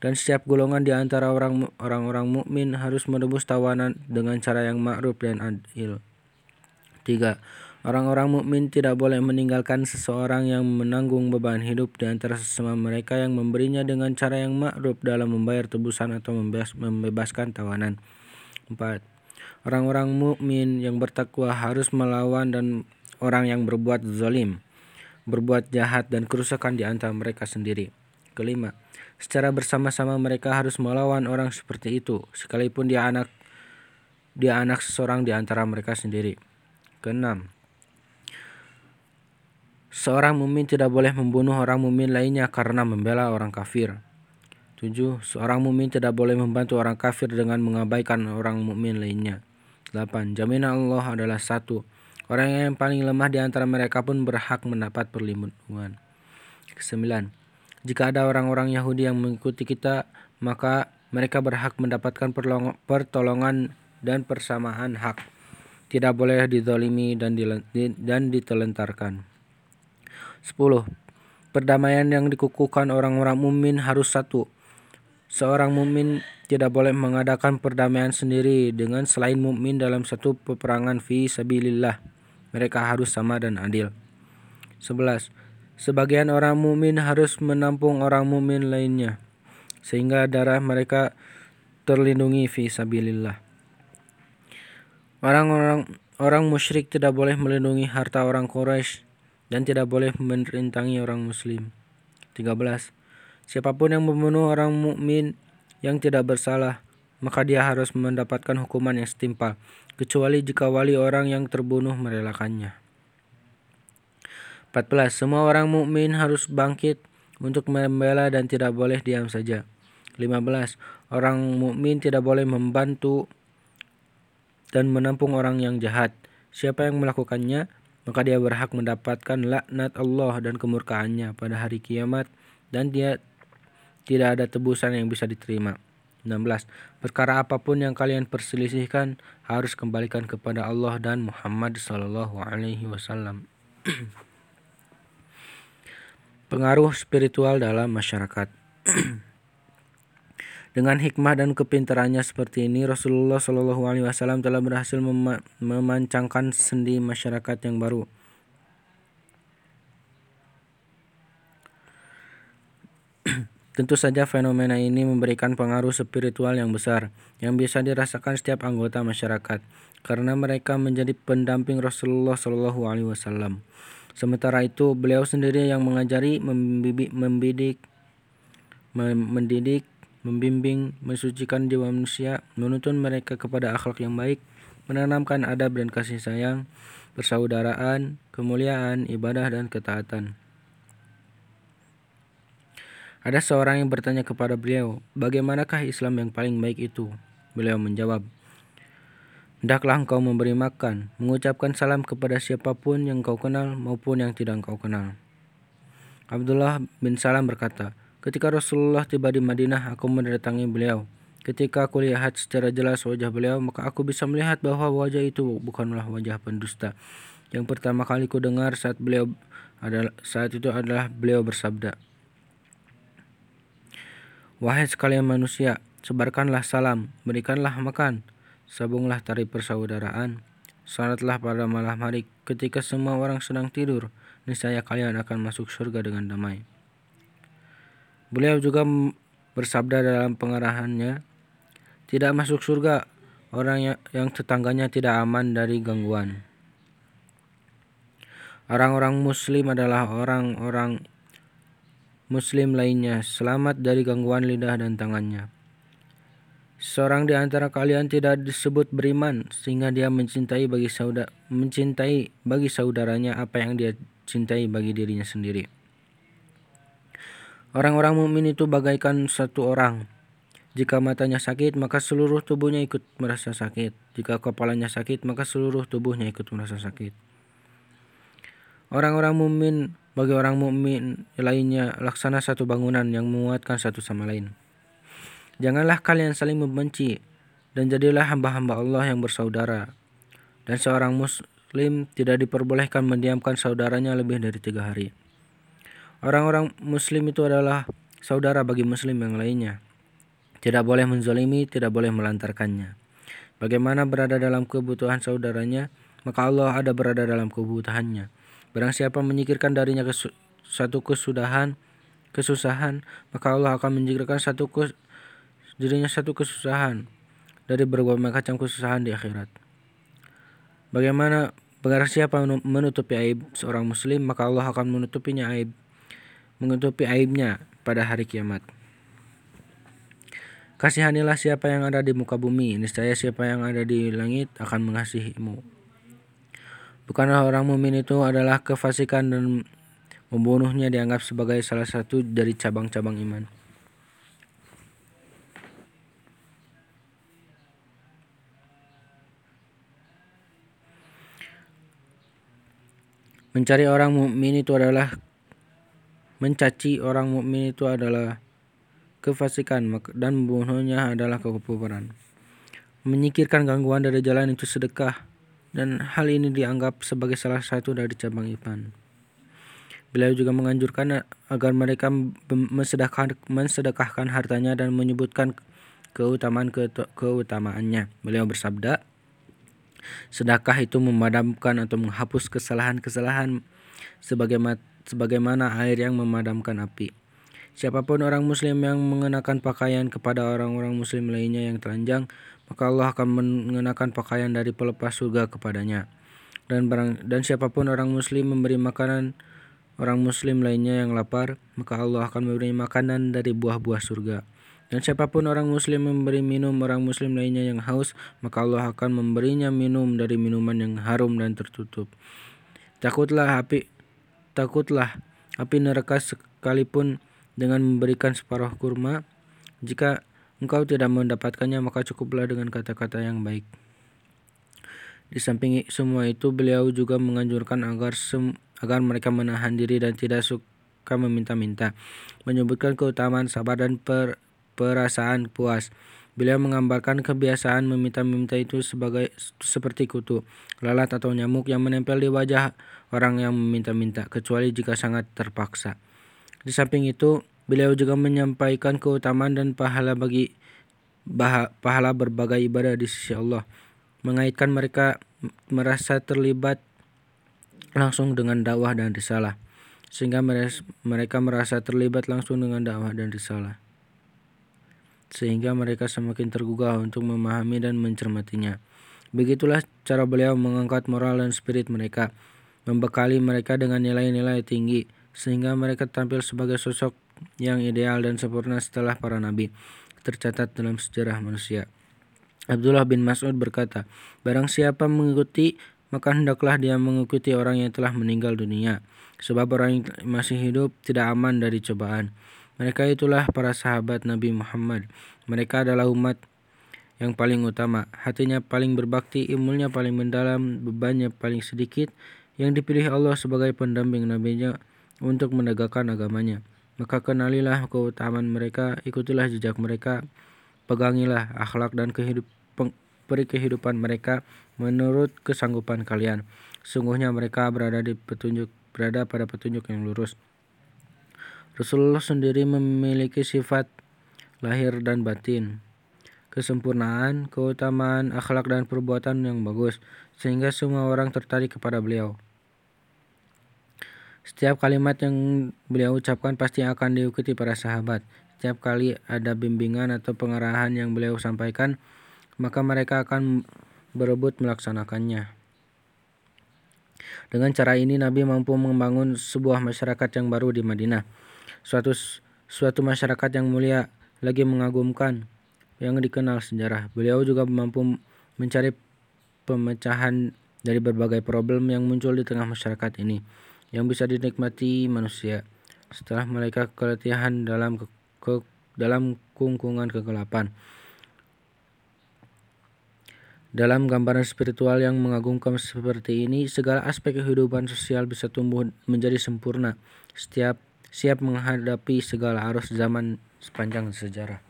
dan setiap golongan di antara orang orang-orang mukmin harus menebus tawanan dengan cara yang ma'ruf dan adil. 3. Orang-orang mukmin tidak boleh meninggalkan seseorang yang menanggung beban hidup di antara sesama mereka yang memberinya dengan cara yang ma'ruf dalam membayar tebusan atau membebaskan tawanan. 4. Orang-orang mukmin yang bertakwa harus melawan dan orang yang berbuat zalim, berbuat jahat dan kerusakan di antara mereka sendiri. Kelima, Secara bersama-sama mereka harus melawan orang seperti itu, sekalipun dia anak dia anak seseorang di antara mereka sendiri. Keenam, seorang mumin tidak boleh membunuh orang mumin lainnya karena membela orang kafir. Tujuh, seorang mumin tidak boleh membantu orang kafir dengan mengabaikan orang mukmin lainnya. Delapan, jaminan Allah adalah satu. Orang yang paling lemah di antara mereka pun berhak mendapat perlindungan. Kesembilan, jika ada orang-orang Yahudi yang mengikuti kita, maka mereka berhak mendapatkan pertolongan dan persamaan hak. Tidak boleh didolimi dan ditelentarkan. 10. Perdamaian yang dikukuhkan orang-orang mumin harus satu. Seorang mumin tidak boleh mengadakan perdamaian sendiri dengan selain mumin dalam satu peperangan fi sabilillah. Mereka harus sama dan adil. 11 Sebagian orang mukmin harus menampung orang mukmin lainnya sehingga darah mereka terlindungi fi sabilillah. Orang-orang orang musyrik tidak boleh melindungi harta orang Quraisy dan tidak boleh merintangi orang muslim. 13. Siapa pun yang membunuh orang mukmin yang tidak bersalah, maka dia harus mendapatkan hukuman yang setimpal, kecuali jika wali orang yang terbunuh merelakannya. 14. Semua orang mukmin harus bangkit untuk membela dan tidak boleh diam saja. 15. Orang mukmin tidak boleh membantu dan menampung orang yang jahat. Siapa yang melakukannya, maka dia berhak mendapatkan laknat Allah dan kemurkaannya pada hari kiamat dan dia tidak ada tebusan yang bisa diterima. 16. Perkara apa pun yang kalian perselisihkan harus kembalikan kepada Allah dan Muhammad sallallahu alaihi wasallam. [CLEARS THROAT] Pengaruh spiritual dalam masyarakat. [CLEARS THROAT] Dengan hikmah dan kepintarannya seperti ini, Rasulullah Shallallahu Alaihi Wasallam telah berhasil mem memancangkan sendi masyarakat yang baru. [CLEARS THROAT] Tentu saja fenomena ini memberikan pengaruh spiritual yang besar, yang bisa dirasakan setiap anggota masyarakat, karena mereka menjadi pendamping Rasulullah Shallallahu Alaihi Wasallam. Sementara itu, beliau sendiri yang mengajari, membidik, mendidik, membimbing, mensucikan jiwa manusia, menuntun mereka kepada akhlak yang baik, menanamkan adab dan kasih sayang, persaudaraan, kemuliaan, ibadah, dan ketaatan. Ada seorang yang bertanya kepada beliau, bagaimanakah Islam yang paling baik itu? Beliau menjawab, Hendaklah engkau memberi makan, mengucapkan salam kepada siapa pun yang kau kenal maupun yang tidak engkau kenal. Abdullah bin Salam berkata, Ketika Rasulullah tiba di Madinah, aku mendatangi beliau. Ketika aku lihat secara jelas wajah beliau, maka aku bisa melihat bahwa wajah itu bukanlah wajah pendusta. Yang pertama kali ku dengar saat beliau adalah saat itu adalah beliau bersabda, Wahai sekalian manusia, sebarkanlah salam, berikanlah makan, sabunglah tari persaudaraan, salatlah pada malam hari ketika semua orang sedang tidur, niscaya kalian akan masuk surga dengan damai. Beliau juga bersabda dalam pengarahannya, tidak masuk surga orang yang tetangganya tidak aman dari gangguan. Orang-orang muslim adalah orang-orang muslim lainnya selamat dari gangguan lidah dan tangannya. Seorang di antara kalian tidak disebut beriman sehingga dia mencintai bagi saudara mencintai bagi saudaranya apa yang dia cintai bagi dirinya sendiri. Orang-orang mukmin itu bagaikan satu orang. Jika matanya sakit, maka seluruh tubuhnya ikut merasa sakit. Jika kepalanya sakit, maka seluruh tubuhnya ikut merasa sakit. Orang-orang mukmin bagi orang mukmin lainnya laksana satu bangunan yang menguatkan satu sama lain. Janganlah kalian saling membenci dan jadilah hamba-hamba Allah yang bersaudara. Dan seorang muslim tidak diperbolehkan mendiamkan saudaranya lebih dari tiga hari. Orang-orang muslim itu adalah saudara bagi muslim yang lainnya. Tidak boleh menzolimi, tidak boleh melantarkannya. Bagaimana berada dalam kebutuhan saudaranya, maka Allah ada berada dalam kebutuhannya. Barang siapa menyikirkan darinya kesu satu kesudahan, kesusahan, maka Allah akan menyikirkan satu kes dirinya satu kesusahan dari berbagai macam kesusahan di akhirat. Bagaimana Barang siapa menutupi aib seorang muslim, maka Allah akan menutupinya aib menutupi aibnya pada hari kiamat. Kasihanilah siapa yang ada di muka bumi, niscaya siapa yang ada di langit akan mengasihimu. Bukanlah orang mumin itu adalah kefasikan dan membunuhnya dianggap sebagai salah satu dari cabang-cabang iman. Mencari orang mukmin itu adalah mencaci orang mukmin itu adalah kefasikan dan membunuhnya adalah kekufuran. Menyikirkan gangguan dari jalan itu sedekah dan hal ini dianggap sebagai salah satu dari cabang iman. Beliau juga menganjurkan agar mereka mensedekahkan, mensedekahkan hartanya dan menyebutkan keutamaan keutamaannya. Beliau bersabda, sedekah itu memadamkan atau menghapus kesalahan-kesalahan sebagaimana sebagaimana air yang memadamkan api. Siapa pun orang muslim yang mengenakan pakaian kepada orang-orang muslim lainnya yang telanjang, maka Allah akan mengenakan pakaian dari pelepas surga kepadanya. Dan barang, dan siapa pun orang muslim memberi makanan orang muslim lainnya yang lapar, maka Allah akan memberi makanan dari buah-buah surga. Dan siapa pun orang muslim memberi minum orang muslim lainnya yang haus, maka Allah akan memberinya minum dari minuman yang harum dan tertutup. Takutlah api Takutlah api neraka sekalipun dengan memberikan separuh kurma. Jika engkau tidak mendapatkannya, maka cukuplah dengan kata-kata yang baik. Di samping semua itu, beliau juga menganjurkan agar agar mereka menahan diri dan tidak suka meminta-minta, menyebutkan keutamaan sabar dan per perasaan puas. Beliau menggambarkan kebiasaan meminta-minta itu sebagai seperti kutu, lalat atau nyamuk yang menempel di wajah orang yang meminta-minta, kecuali jika sangat terpaksa. Di samping itu, beliau juga menyampaikan keutamaan dan pahala bagi pahala berbagai ibadah di sisi Allah, mengaitkan mereka merasa terlibat langsung dengan dakwah dan risalah, sehingga mereka merasa terlibat langsung dengan dakwah dan risalah, sehingga mereka semakin tergugah untuk memahami dan mencermatinya. Begitulah cara beliau mengangkat moral dan spirit mereka, membekali mereka dengan nilai-nilai tinggi, sehingga mereka tampil sebagai sosok yang ideal dan sempurna setelah para nabi tercatat dalam sejarah manusia. Abdullah bin Mas'ud berkata, Barang siapa mengikuti, maka hendaklah dia mengikuti orang yang telah meninggal dunia. Sebab orang yang masih hidup tidak aman dari cobaan. Mereka itulah para sahabat Nabi Muhammad. Mereka adalah umat yang paling utama. Hatinya paling berbakti, ilmunya paling mendalam, bebannya paling sedikit. Yang dipilih Allah sebagai pendamping nabinya untuk menegakkan agamanya. Maka kenalilah keutamaan mereka, ikutilah jejak mereka, pegangilah akhlak dan kehidupan, peri kehidupan mereka menurut kesanggupan kalian. Sungguhnya mereka berada di petunjuk berada pada petunjuk yang lurus. Rasulullah sendiri memiliki sifat lahir dan batin, kesempurnaan, keutamaan, akhlak dan perbuatan yang bagus, sehingga semua orang tertarik kepada beliau. Setiap kalimat yang beliau ucapkan pasti akan diikuti para sahabat. Setiap kali ada bimbingan atau pengarahan yang beliau sampaikan, maka mereka akan berebut melaksanakannya. Dengan cara ini Nabi mampu membangun sebuah masyarakat yang baru di Madinah. Suatu suatu masyarakat yang mulia lagi mengagumkan yang dikenal sejarah. Beliau juga mampu mencari pemecahan dari berbagai problem yang muncul di tengah masyarakat ini yang bisa dinikmati manusia setelah mereka keletihan dalam ke, ke dalam kungkungan kegelapan. Dalam gambaran spiritual yang mengagumkan seperti ini, segala aspek kehidupan sosial bisa tumbuh menjadi sempurna, setiap siap menghadapi segala arus zaman sepanjang sejarah.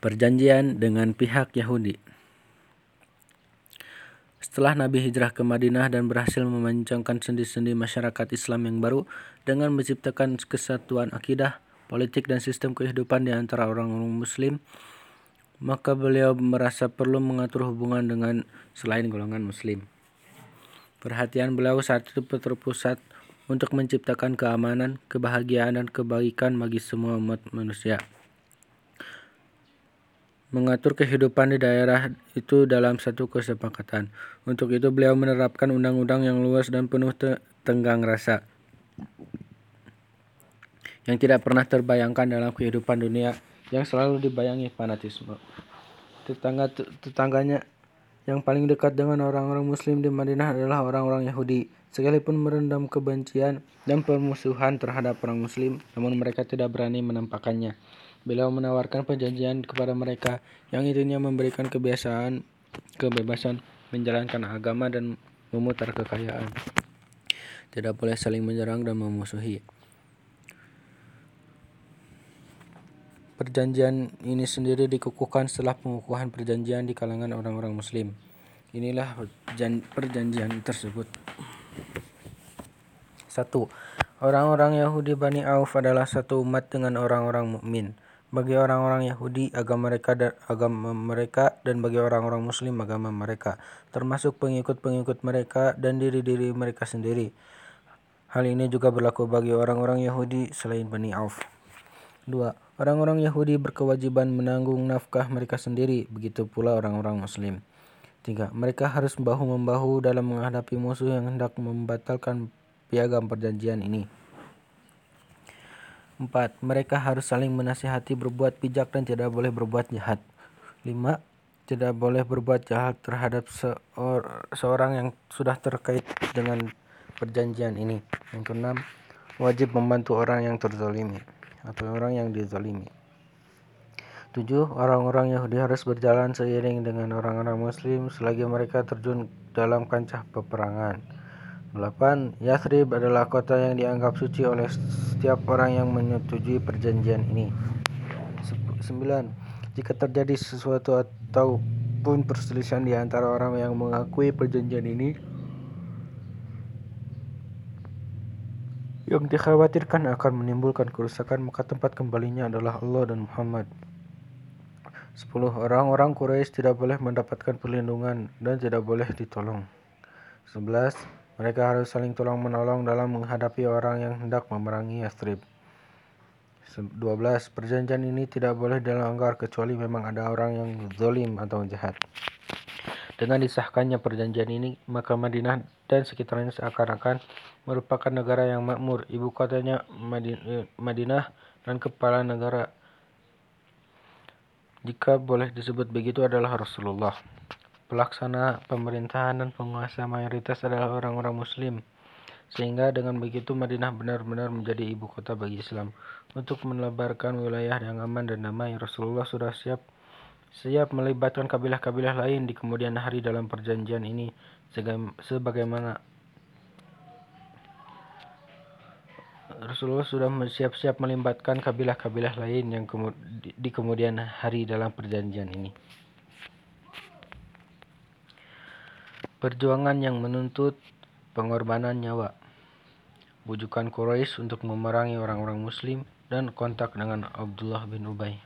Perjanjian dengan pihak Yahudi Setelah Nabi hijrah ke Madinah dan berhasil memancangkan sendi-sendi masyarakat Islam yang baru dengan menciptakan kesatuan akidah, politik, dan sistem kehidupan di antara orang-orang Muslim, maka beliau merasa perlu mengatur hubungan dengan selain golongan Muslim. Perhatian beliau saat itu terpusat untuk menciptakan keamanan, kebahagiaan, dan kebaikan bagi semua umat manusia mengatur kehidupan di daerah itu dalam satu kesepakatan. Untuk itu beliau menerapkan undang-undang yang luas dan penuh tenggang rasa yang tidak pernah terbayangkan dalam kehidupan dunia yang selalu dibayangi fanatisme. Tetangga tetangganya yang paling dekat dengan orang-orang muslim di Madinah adalah orang-orang Yahudi. Sekalipun merendam kebencian dan permusuhan terhadap orang muslim, namun mereka tidak berani menampakkannya. Beliau menawarkan perjanjian kepada mereka yang intinya memberikan kebiasaan kebebasan menjalankan agama dan memutar kekayaan. Tidak boleh saling menyerang dan memusuhi. Perjanjian ini sendiri dikukuhkan setelah pengukuhan perjanjian di kalangan orang-orang muslim. Inilah perjanjian tersebut. Satu, Orang-orang Yahudi Bani Auf adalah satu umat dengan orang-orang mukmin. Bagi orang-orang Yahudi, agama mereka dan agama mereka dan bagi orang-orang Muslim agama mereka, termasuk pengikut-pengikut mereka dan diri-diri mereka sendiri. Hal ini juga berlaku bagi orang-orang Yahudi selain Bani Auf. 2. Orang-orang Yahudi berkewajiban menanggung nafkah mereka sendiri, begitu pula orang-orang Muslim. 3. Mereka harus bahu-membahu dalam menghadapi musuh yang hendak membatalkan piagam perjanjian ini. 4. Mereka harus saling menasihati berbuat bijak dan tidak boleh berbuat jahat. 5. Tidak boleh berbuat jahat terhadap seor seorang yang sudah terkait dengan perjanjian ini. Yang keenam, wajib membantu orang yang terzalimi atau orang yang dizalimi. 7. Orang-orang Yahudi harus berjalan seiring dengan orang-orang Muslim selagi mereka terjun dalam kancah peperangan. 8. Yathrib adalah kota yang dianggap suci oleh setiap orang yang menyetujui perjanjian ini. 9. Jika terjadi sesuatu atau pun perselisihan di antara orang yang mengakui perjanjian ini yang dikhawatirkan akan menimbulkan kerusakan maka tempat kembalinya adalah Allah dan Muhammad. 10. Orang-orang Quraisy tidak boleh mendapatkan perlindungan dan tidak boleh ditolong. 11. Mereka harus saling tolong-menolong dalam menghadapi orang yang hendak memerangi Yastrib. 12. Perjanjian ini tidak boleh dilanggar kecuali memang ada orang yang zalim atau jahat. Dengan disahkannya perjanjian ini, maka Madinah dan sekitarnya seakan-akan merupakan negara yang makmur. Ibu kotanya Madinah dan kepala negara jika boleh disebut begitu adalah Rasulullah. Pelaksana pemerintahan dan penguasa mayoritas adalah orang-orang muslim. Sehingga dengan begitu Madinah benar-benar menjadi ibu kota bagi Islam. Untuk melebarkan wilayah yang aman dan damai, Rasulullah sudah siap siap melibatkan kabilah-kabilah lain di kemudian hari dalam perjanjian ini sebagaimana Rasulullah sudah siap-siap melibatkan kabilah-kabilah lain yang di kemudian hari dalam perjanjian ini. Perjuangan yang menuntut pengorbanan nyawa bujukan Quraisy untuk memerangi orang-orang muslim dan kontak dengan Abdullah bin Ubay.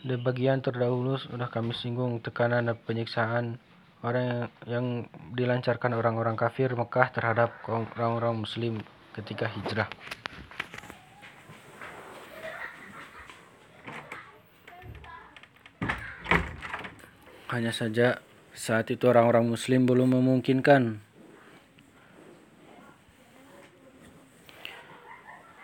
Di bagian terdahulu sudah kami singgung tekanan dan penyiksaan orang yang, yang dilancarkan orang-orang kafir Mekah terhadap orang-orang muslim ketika hijrah. Hanya saja saat itu orang-orang muslim belum memungkinkan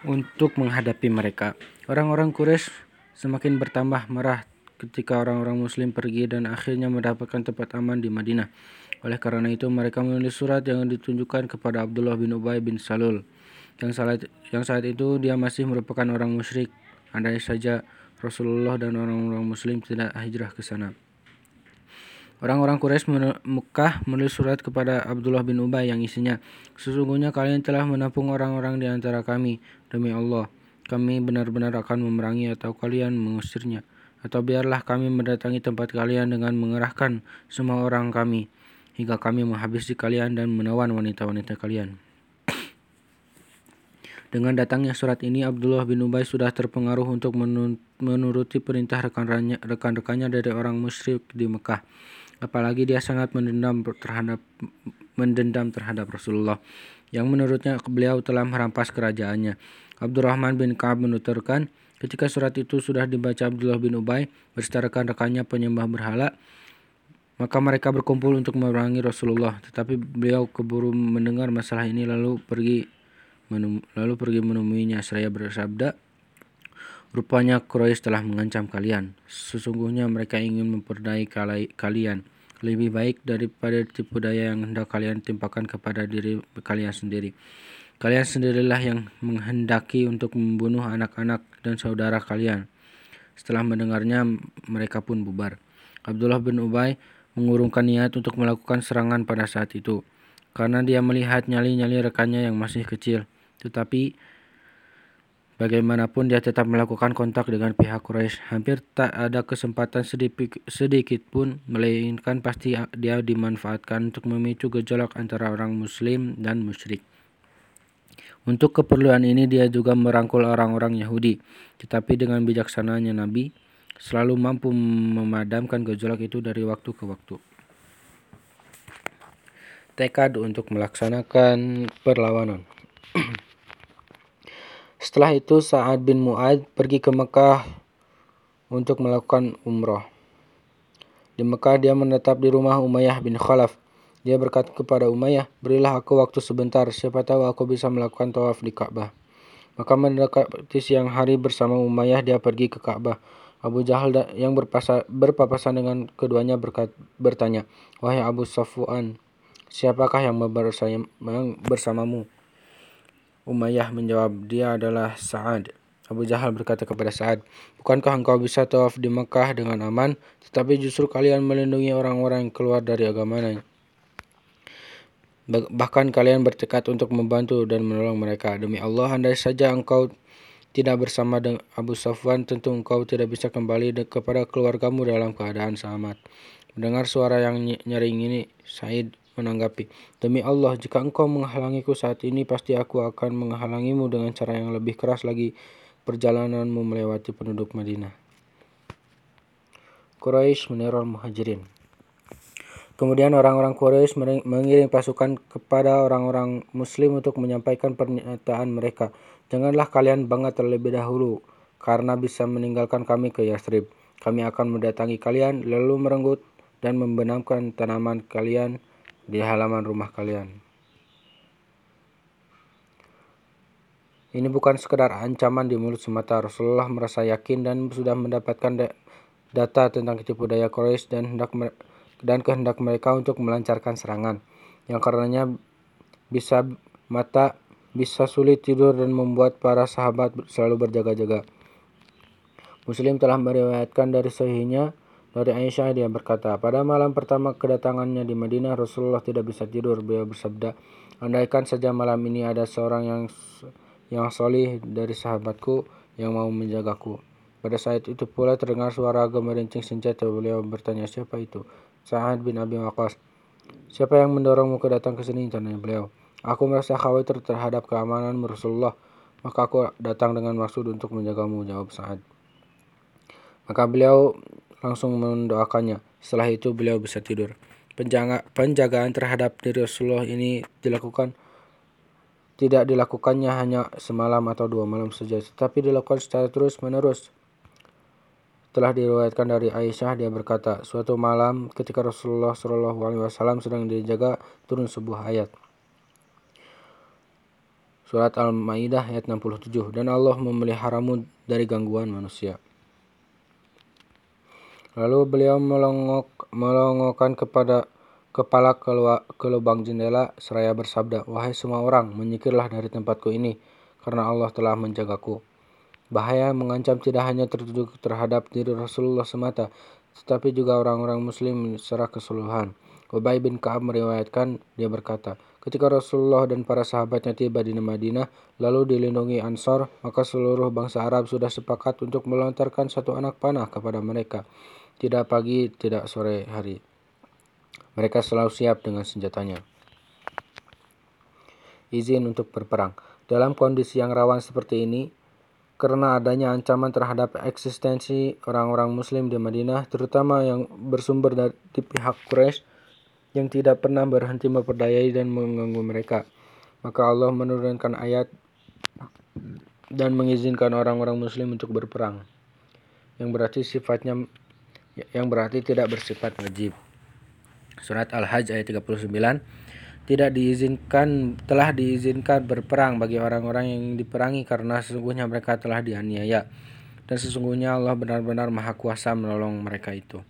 untuk menghadapi mereka. Orang-orang Quraisy semakin bertambah marah ketika orang-orang muslim pergi dan akhirnya mendapatkan tempat aman di Madinah. Oleh karena itu mereka menulis surat yang ditunjukkan kepada Abdullah bin Ubay bin Salul yang saat, yang saat itu dia masih merupakan orang musyrik. Andai saja Rasulullah dan orang-orang muslim tidak hijrah ke sana. Orang-orang Quraisy Mekah menulis surat kepada Abdullah bin Ubay yang isinya, Sesungguhnya kalian telah menampung orang-orang di antara kami. Demi Allah, kami benar-benar akan memerangi atau kalian mengusirnya. Atau biarlah kami mendatangi tempat kalian dengan mengerahkan semua orang kami, hingga kami menghabisi kalian dan menawan wanita-wanita kalian. Dengan datangnya surat ini, Abdullah bin Ubay sudah terpengaruh untuk menuruti perintah rekan-rekannya dari orang musyrik di Mekah. Apalagi dia sangat mendendam terhadap mendendam terhadap Rasulullah yang menurutnya beliau telah merampas kerajaannya. Abdurrahman bin Ka'ab menuturkan, ketika surat itu sudah dibaca Abdullah bin Ubay beserta rekan-rekannya penyembah berhala, maka mereka berkumpul untuk memerangi Rasulullah. Tetapi beliau keburu mendengar masalah ini lalu pergi lalu pergi menemuinya. Seraya bersabda, Rupanya Quraisy telah mengancam kalian. Sesungguhnya mereka ingin memperdaya kalian lebih baik daripada tipu daya yang hendak kalian timpakan kepada diri kalian sendiri. Kalian sendirilah yang menghendaki untuk membunuh anak-anak dan saudara kalian. Setelah mendengarnya, mereka pun bubar. Abdullah bin Ubay mengurungkan niat untuk melakukan serangan pada saat itu, karena dia melihat nyali-nyali rekannya yang masih kecil. Tetapi Bagaimanapun dia tetap melakukan kontak dengan pihak Quraisy. Hampir tak ada kesempatan sedikit, sedikit pun, melainkan pasti dia dimanfaatkan untuk memicu gejolak antara orang muslim dan musyrik. Untuk keperluan ini dia juga merangkul orang-orang Yahudi. Tetapi dengan bijaksananya Nabi selalu mampu memadamkan gejolak itu dari waktu ke waktu. Tekad untuk melaksanakan perlawanan. [CLEARS THROAT] Setelah itu Sa'ad bin Mu'ad pergi ke Mekah untuk melakukan umrah. Di Mekah dia menetap di rumah Umayyah bin Khalaf. Dia berkata kepada Umayyah, berilah aku waktu sebentar, siapa tahu aku bisa melakukan tawaf di Ka'bah. Maka mendekati siang hari bersama Umayyah dia pergi ke Ka'bah. Abu Jahal yang berpasa, berpapasan dengan keduanya berkat, bertanya, Wahai Abu Safwan, siapakah yang bersamamu? Umayyah menjawab, dia adalah Sa'ad. Abu Jahal berkata kepada Sa'ad, Bukankah engkau bisa tawaf di Mekah dengan aman, tetapi justru kalian melindungi orang-orang yang keluar dari agamanya? Bahkan kalian bertekad untuk membantu dan menolong mereka. Demi Allah, andai saja engkau tidak bersama dengan Abu Safwan, tentu engkau tidak bisa kembali kepada keluargamu dalam keadaan selamat. Mendengar suara yang nyaring ini, Said menanggapi, Demi Allah, jika engkau menghalangiku saat ini, pasti aku akan menghalangimu dengan cara yang lebih keras lagi perjalananmu melewati penduduk Madinah. Quraisy meneror muhajirin. Kemudian orang-orang Quraisy mengirim pasukan kepada orang-orang Muslim untuk menyampaikan pernyataan mereka. Janganlah kalian bangga terlebih dahulu, karena bisa meninggalkan kami ke Yasrib. Kami akan mendatangi kalian, lalu merenggut dan membenamkan tanaman kalian di halaman rumah kalian. Ini bukan sekedar ancaman di mulut semata. Rasulullah merasa yakin dan sudah mendapatkan data tentang tipu daya Quraisy dan hendak dan kehendak mereka untuk melancarkan serangan. Yang karenanya bisa mata bisa sulit tidur dan membuat para sahabat selalu berjaga-jaga. Muslim telah meriwayatkan dari sahihnya dari Aisyah dia berkata, pada malam pertama kedatangannya di Madinah, Rasulullah tidak bisa tidur. Beliau bersabda, andaikan saja malam ini ada seorang yang yang solih dari sahabatku yang mau menjagaku. Pada saat itu pula terdengar suara gemerincing senjata. Beliau bertanya, siapa itu? Sa'ad bin Abi Waqqas. Siapa yang mendorongmu ke datang ke sini? Tanya beliau. Aku merasa khawatir terhadap keamanan Rasulullah. Maka aku datang dengan maksud untuk menjagamu, jawab Sa'ad. Maka beliau langsung mendoakannya. Setelah itu beliau bisa tidur. Penjaga, penjagaan terhadap diri Rasulullah ini dilakukan tidak dilakukannya hanya semalam atau dua malam saja, tetapi dilakukan secara terus-menerus. Telah diriwayatkan dari Aisyah dia berkata, suatu malam ketika Rasulullah Shallallahu Alaihi Wasallam sedang dijaga turun sebuah ayat. Surat Al-Maidah ayat 67 dan Allah memeliharamu dari gangguan manusia. Lalu beliau melongok, melongokkan kepada kepala ke lubang jendela seraya bersabda, Wahai semua orang, menyikirlah dari tempatku ini, karena Allah telah menjagaku. Bahaya mengancam tidak hanya tertuju terhadap diri Rasulullah semata, tetapi juga orang-orang muslim secara keseluruhan. Ubay bin Ka'ab meriwayatkan, dia berkata, Ketika Rasulullah dan para sahabatnya tiba di Madinah, lalu dilindungi Ansor, maka seluruh bangsa Arab sudah sepakat untuk melontarkan satu anak panah kepada mereka. Tidak pagi, tidak sore hari. Mereka selalu siap dengan senjatanya. Izin untuk berperang. Dalam kondisi yang rawan seperti ini, karena adanya ancaman terhadap eksistensi orang-orang muslim di Madinah, terutama yang bersumber dari pihak Quraisy yang tidak pernah berhenti memperdayai dan mengganggu mereka. Maka Allah menurunkan ayat dan mengizinkan orang-orang muslim untuk berperang. Yang berarti sifatnya yang berarti tidak bersifat wajib. Surat Al-Hajj ayat 39 tidak diizinkan telah diizinkan berperang bagi orang-orang yang diperangi karena sesungguhnya mereka telah dianiaya dan sesungguhnya Allah benar-benar maha kuasa menolong mereka itu.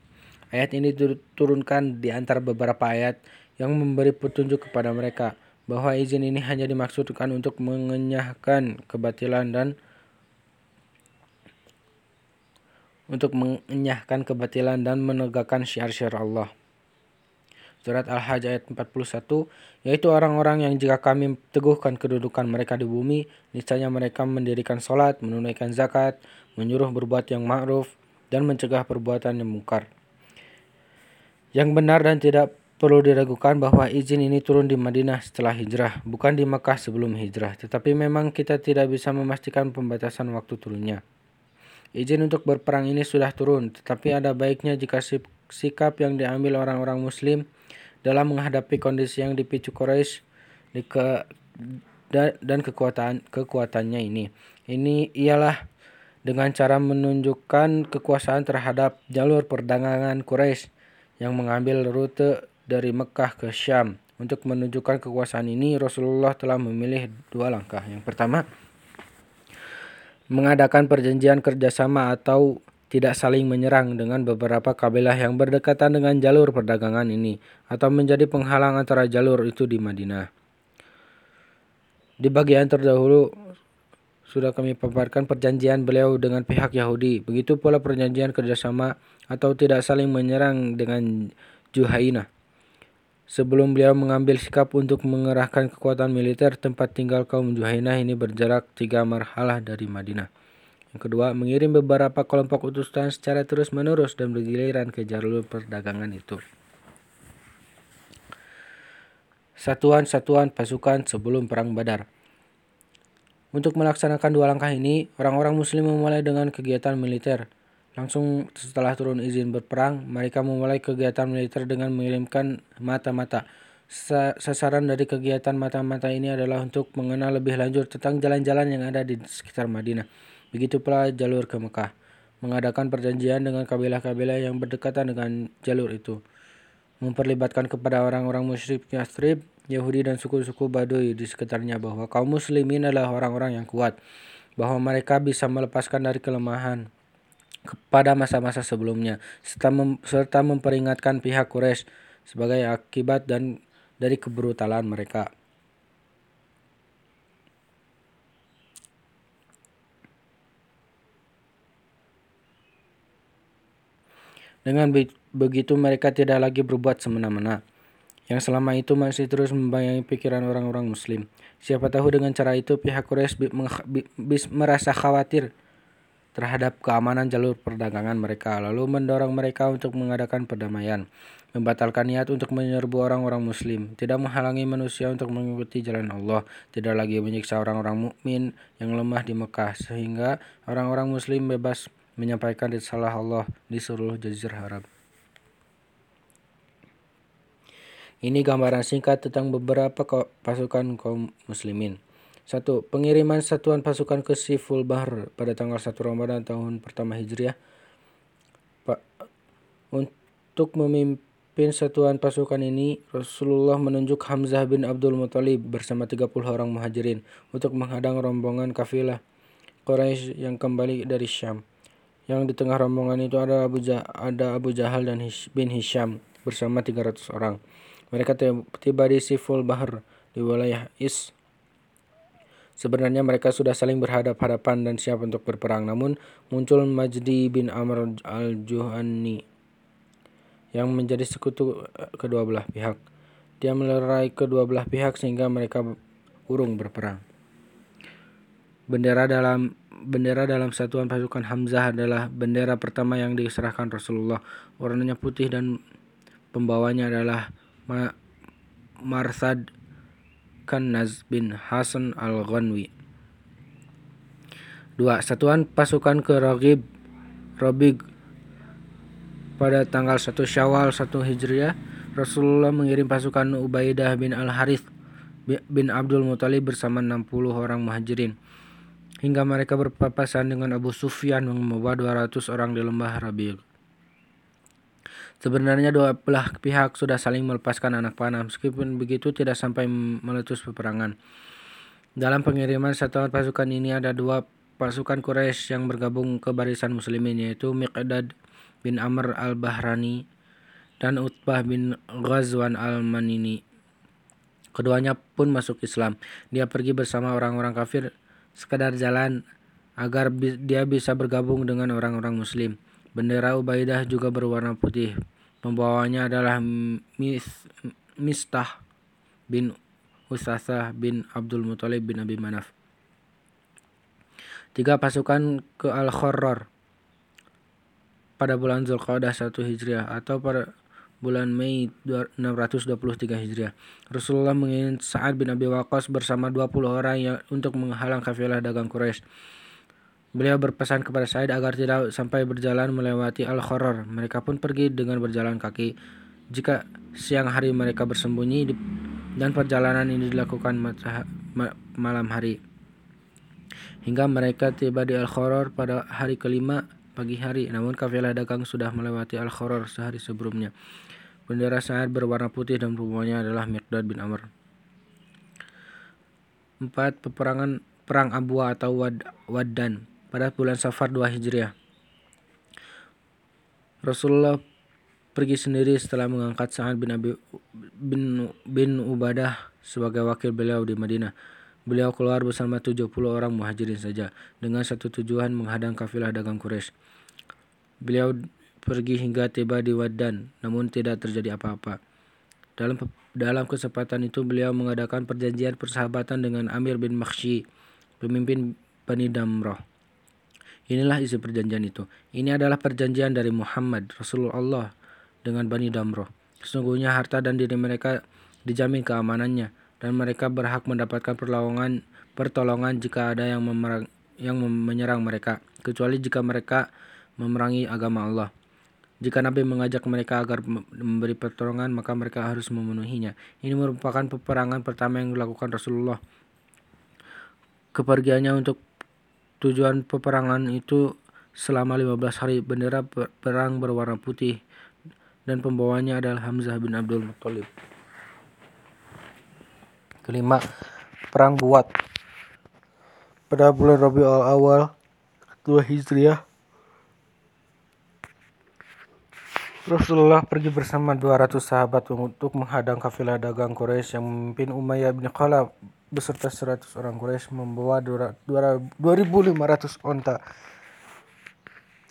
Ayat ini diturunkan di antara beberapa ayat yang memberi petunjuk kepada mereka bahwa izin ini hanya dimaksudkan untuk mengenyahkan kebatilan dan untuk mengenyahkan kebatilan dan menegakkan syiar-syiar Allah. Surat Al-Hajj ayat 41, yaitu orang-orang yang jika kami teguhkan kedudukan mereka di bumi, niscaya mereka mendirikan sholat, menunaikan zakat, menyuruh berbuat yang ma'ruf, dan mencegah perbuatan yang mungkar. Yang benar dan tidak perlu diragukan bahwa izin ini turun di Madinah setelah hijrah, bukan di Mekah sebelum hijrah. Tetapi memang kita tidak bisa memastikan pembatasan waktu turunnya. Izin untuk berperang ini sudah turun, tetapi ada baiknya jika sikap yang diambil orang-orang Muslim dalam menghadapi kondisi yang dipicu Quraisy di ke, da, dan kekuatan kekuatannya ini. Ini ialah dengan cara menunjukkan kekuasaan terhadap jalur perdagangan Quraisy yang mengambil rute dari Mekah ke Syam. Untuk menunjukkan kekuasaan ini, Rasulullah telah memilih dua langkah. Yang pertama, mengadakan perjanjian kerjasama atau tidak saling menyerang dengan beberapa kabilah yang berdekatan dengan jalur perdagangan ini atau menjadi penghalang antara jalur itu di Madinah. Di bagian terdahulu sudah kami paparkan perjanjian beliau dengan pihak Yahudi. Begitu pula perjanjian kerjasama atau tidak saling menyerang dengan Juhaina. Sebelum beliau mengambil sikap untuk mengerahkan kekuatan militer, tempat tinggal kaum Juhainah ini berjarak tiga marhalah dari Madinah. Yang kedua, mengirim beberapa kelompok utusan secara terus-menerus dan bergiliran ke jalur perdagangan itu. Satuan-satuan pasukan sebelum Perang Badar Untuk melaksanakan dua langkah ini, orang-orang muslim memulai dengan kegiatan militer. Langsung setelah turun izin berperang, mereka memulai kegiatan militer dengan mengirimkan mata-mata. Sasaran dari kegiatan mata-mata ini adalah untuk mengenal lebih lanjut tentang jalan-jalan yang ada di sekitar Madinah. Begitu pula jalur ke Mekah, mengadakan perjanjian dengan kabilah-kabilah yang berdekatan dengan jalur itu. Memperlibatkan kepada orang-orang musyrik Yathrib, Yahudi dan suku-suku Baduy di sekitarnya bahwa kaum muslimin adalah orang-orang yang kuat, bahwa mereka bisa melepaskan dari kelemahan, kepada masa-masa sebelumnya serta, mem serta memperingatkan pihak Quraisy sebagai akibat dan dari kebrutalan mereka. Dengan begitu mereka tidak lagi berbuat semena-mena, yang selama itu masih terus membayangi pikiran orang-orang muslim. Siapa tahu dengan cara itu pihak Quraisy merasa khawatir terhadap keamanan jalur perdagangan mereka, lalu mendorong mereka untuk mengadakan perdamaian, membatalkan niat untuk menyerbu orang-orang muslim, tidak menghalangi manusia untuk mengikuti jalan Allah, tidak lagi menyiksa orang-orang mukmin yang lemah di Mekah, sehingga orang-orang muslim bebas menyampaikan risalah Allah di seluruh jazirah Arab. Ini gambaran singkat tentang beberapa pasukan kaum muslimin. 1. Pengiriman satuan pasukan ke Siful Bahar pada tanggal 1 Ramadan tahun pertama Hijriah. Untuk memimpin satuan pasukan ini, Rasulullah menunjuk Hamzah bin Abdul Muthalib bersama 30 orang muhajirin untuk menghadang rombongan kafilah Quraisy yang kembali dari Syam. Yang di tengah rombongan itu ada Abu, jah ada Abu Jahal dan Hish bin Hisham bersama 300 orang. Mereka tiba di Siful Bahar di wilayah Is Sebenarnya mereka sudah saling berhadap-hadapan dan siap untuk berperang, namun muncul Majdi bin Amr al-Juhani yang menjadi sekutu eh, kedua belah pihak. Dia melerai kedua belah pihak sehingga mereka urung berperang. Bendera dalam bendera dalam satuan pasukan Hamzah adalah bendera pertama yang diserahkan Rasulullah. Warnanya putih dan pembawanya adalah Marsad Kanaz bin Hasan al-Ghanwi. Dua, satuan pasukan ke Ragib, Robig pada tanggal 1 Syawal 1 Hijriah, Rasulullah mengirim pasukan Ubaidah bin Al-Harith bin Abdul Muthalib bersama 60 orang muhajirin. Hingga mereka berpapasan dengan Abu Sufyan yang membawa 200 orang di lembah Rabi'. Sebenarnya dua belah pihak sudah saling melepaskan anak panah, meskipun begitu tidak sampai meletus peperangan. Dalam pengiriman satuan pasukan ini ada dua pasukan Quraisy yang bergabung ke barisan muslimin yaitu Miqdad bin Amr al-Bahrani dan Utbah bin Ghazwan al-Manini. Keduanya pun masuk Islam. Dia pergi bersama orang-orang kafir sekadar jalan agar dia bisa bergabung dengan orang-orang muslim. Bendera Ubaidah juga berwarna putih. Pembawanya adalah Mis Mistah bin Usasah bin Abdul Muthalib bin Abi Manaf. Tiga pasukan ke Al-Khorror pada bulan Zulqa'dah 1 Hijriah atau pada bulan Mei 623 Hijriah. Rasulullah mengirim Sa'ad bin Abi Waqqas bersama 20 orang yang untuk menghalang kafilah dagang Quraisy. Beliau berpesan kepada Said agar tidak sampai berjalan melewati Al-Khoror. Mereka pun pergi dengan berjalan kaki. Jika siang hari mereka bersembunyi dan perjalanan ini dilakukan malam hari. Hingga mereka tiba di Al-Khoror pada hari kelima pagi hari. Namun kafilah dagang sudah melewati Al-Khoror sehari sebelumnya. Bendera Sa'ad berwarna putih dan pembawanya adalah Miqdad bin Amr. 4. Peperangan Perang Abwa atau Wad Waddan pada bulan Safar 2 Hijriah. Rasulullah pergi sendiri setelah mengangkat Sa'ad bin Abi bin, bin Ubadah sebagai wakil beliau di Madinah. Beliau keluar bersama 70 orang muhajirin saja dengan satu tujuan menghadang kafilah dagang Quraisy. Beliau pergi hingga tiba di Wadan, namun tidak terjadi apa-apa. Dalam dalam kesempatan itu beliau mengadakan perjanjian persahabatan dengan Amir bin Makhshi, pemimpin Bani Damrah. Inilah isi perjanjian itu. Ini adalah perjanjian dari Muhammad Rasulullah dengan Bani Damrah. Sesungguhnya harta dan diri mereka dijamin keamanannya dan mereka berhak mendapatkan pertolongan pertolongan jika ada yang memerang, yang menyerang mereka, kecuali jika mereka memerangi agama Allah. Jika Nabi mengajak mereka agar memberi pertolongan, maka mereka harus memenuhinya. Ini merupakan peperangan pertama yang dilakukan Rasulullah. Kepergiannya untuk tujuan peperangan itu selama 15 hari bendera perang berwarna putih dan pembawanya adalah Hamzah bin Abdul Muttalib. Kelima, perang buat. Pada bulan Rabiul Awal 2 Hijriah Rasulullah pergi bersama 200 sahabat untuk menghadang kafilah dagang Quraisy yang memimpin Umayyah bin Khalaf beserta 100 orang Quraisy membawa 2500 onta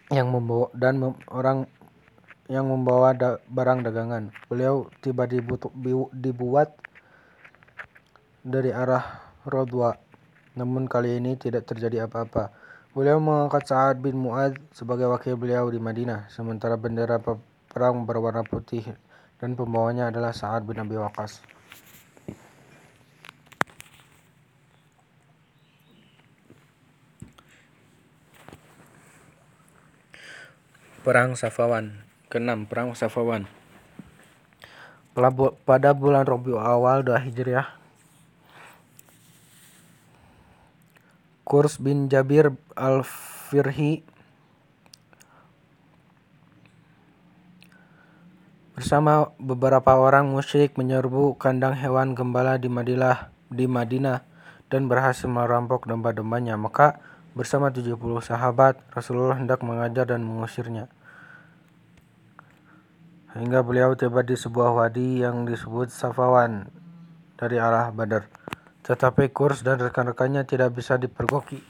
yang membawa dan mem, orang yang membawa da, barang dagangan. Beliau tiba di dibuat dari arah Rodwa, namun kali ini tidak terjadi apa-apa. Beliau mengangkat Sa'ad bin Mu'ad sebagai wakil beliau di Madinah, sementara bendera perang berwarna putih dan pembawanya adalah Sa'ad bin Abi Waqqas. Perang Safawan Keenam, Perang Safawan Pada bulan Rabiul Awal 2 Hijriah Kurs bin Jabir al-Firhi bersama beberapa orang musyrik menyerbu kandang hewan gembala di Madinah, di Madinah dan berhasil merampok domba-dombanya. Maka bersama 70 sahabat Rasulullah hendak mengajar dan mengusirnya. Hingga beliau tiba di sebuah wadi yang disebut Safawan dari arah Badar. Tetapi Kurs dan rekan-rekannya tidak bisa dipergoki.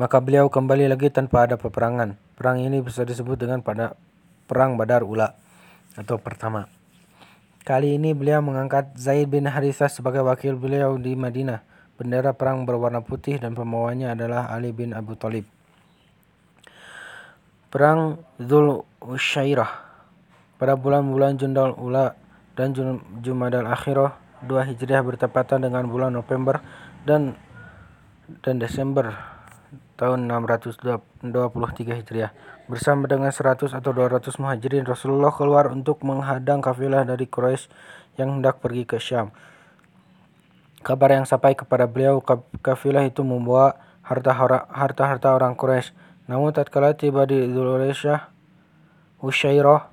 Maka beliau kembali lagi tanpa ada peperangan. Perang ini bisa disebut dengan pada Perang Badar Ula atau pertama. Kali ini beliau mengangkat Zaid bin Harithah sebagai wakil beliau di Madinah. Bendera perang berwarna putih dan pembawanya adalah Ali bin Abu Talib. Perang Zul Usyairah pada bulan-bulan Jundal Ula dan Jumadal Akhirah 2 Hijriah bertepatan dengan bulan November dan dan Desember tahun 623 Hijriah. Bersama dengan 100 atau 200 muhajirin, Rasulullah keluar untuk menghadang kafilah dari Quraisy yang hendak pergi ke Syam. Kabar yang sampai kepada beliau, kafilah itu membawa harta-harta orang Quraisy. Namun tatkala tiba di Dzulaisyah, Usyairah,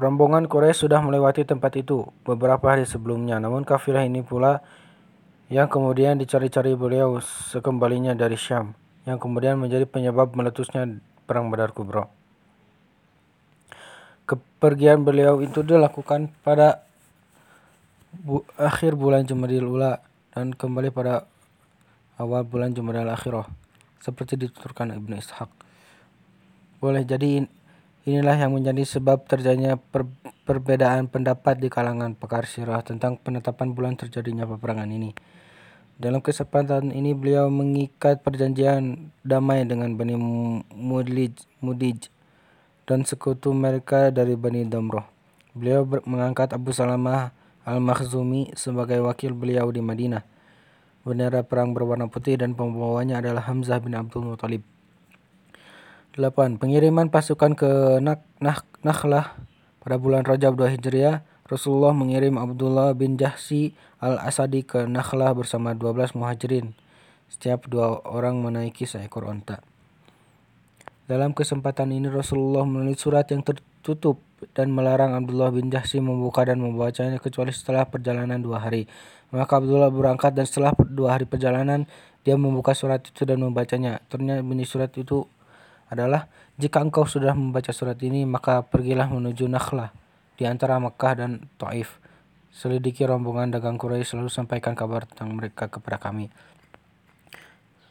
rombongan Quraisy sudah melewati tempat itu beberapa hari sebelumnya. Namun kafilah ini pula yang kemudian dicari-cari beliau sekembalinya dari Syam yang kemudian menjadi penyebab meletusnya Perang Badar Kubro. Kepergian beliau itu dilakukan pada bu akhir bulan Jumadil Ula dan kembali pada awal bulan Jumadil Akhirah seperti dituturkan Ibnu Ishaq. Boleh jadi inilah yang menjadi sebab terjadinya per perbedaan pendapat di kalangan pakar sirah tentang penetapan bulan terjadinya peperangan ini. Dalam kesempatan ini beliau mengikat perjanjian damai dengan Bani Mudlij, Mudij dan sekutu mereka dari Bani Damroh. Beliau mengangkat Abu Salamah Al-Makhzumi sebagai wakil beliau di Madinah. Bendera perang berwarna putih dan pembawanya adalah Hamzah bin Abdul Muthalib. 8. Pengiriman pasukan ke Nakhlah pada bulan Rajab 2 Hijriah Rasulullah mengirim Abdullah bin Jahsi al-Asadi ke Nakhlah bersama 12 muhajirin. Setiap dua orang menaiki seekor onta. Dalam kesempatan ini Rasulullah menulis surat yang tertutup dan melarang Abdullah bin Jahsi membuka dan membacanya kecuali setelah perjalanan dua hari. Maka Abdullah berangkat dan setelah dua hari perjalanan dia membuka surat itu dan membacanya. Ternyata bunyi surat itu adalah jika engkau sudah membaca surat ini maka pergilah menuju Nakhlah di antara Mekah dan Taif. Selidiki rombongan dagang Quraisy selalu sampaikan kabar tentang mereka kepada kami.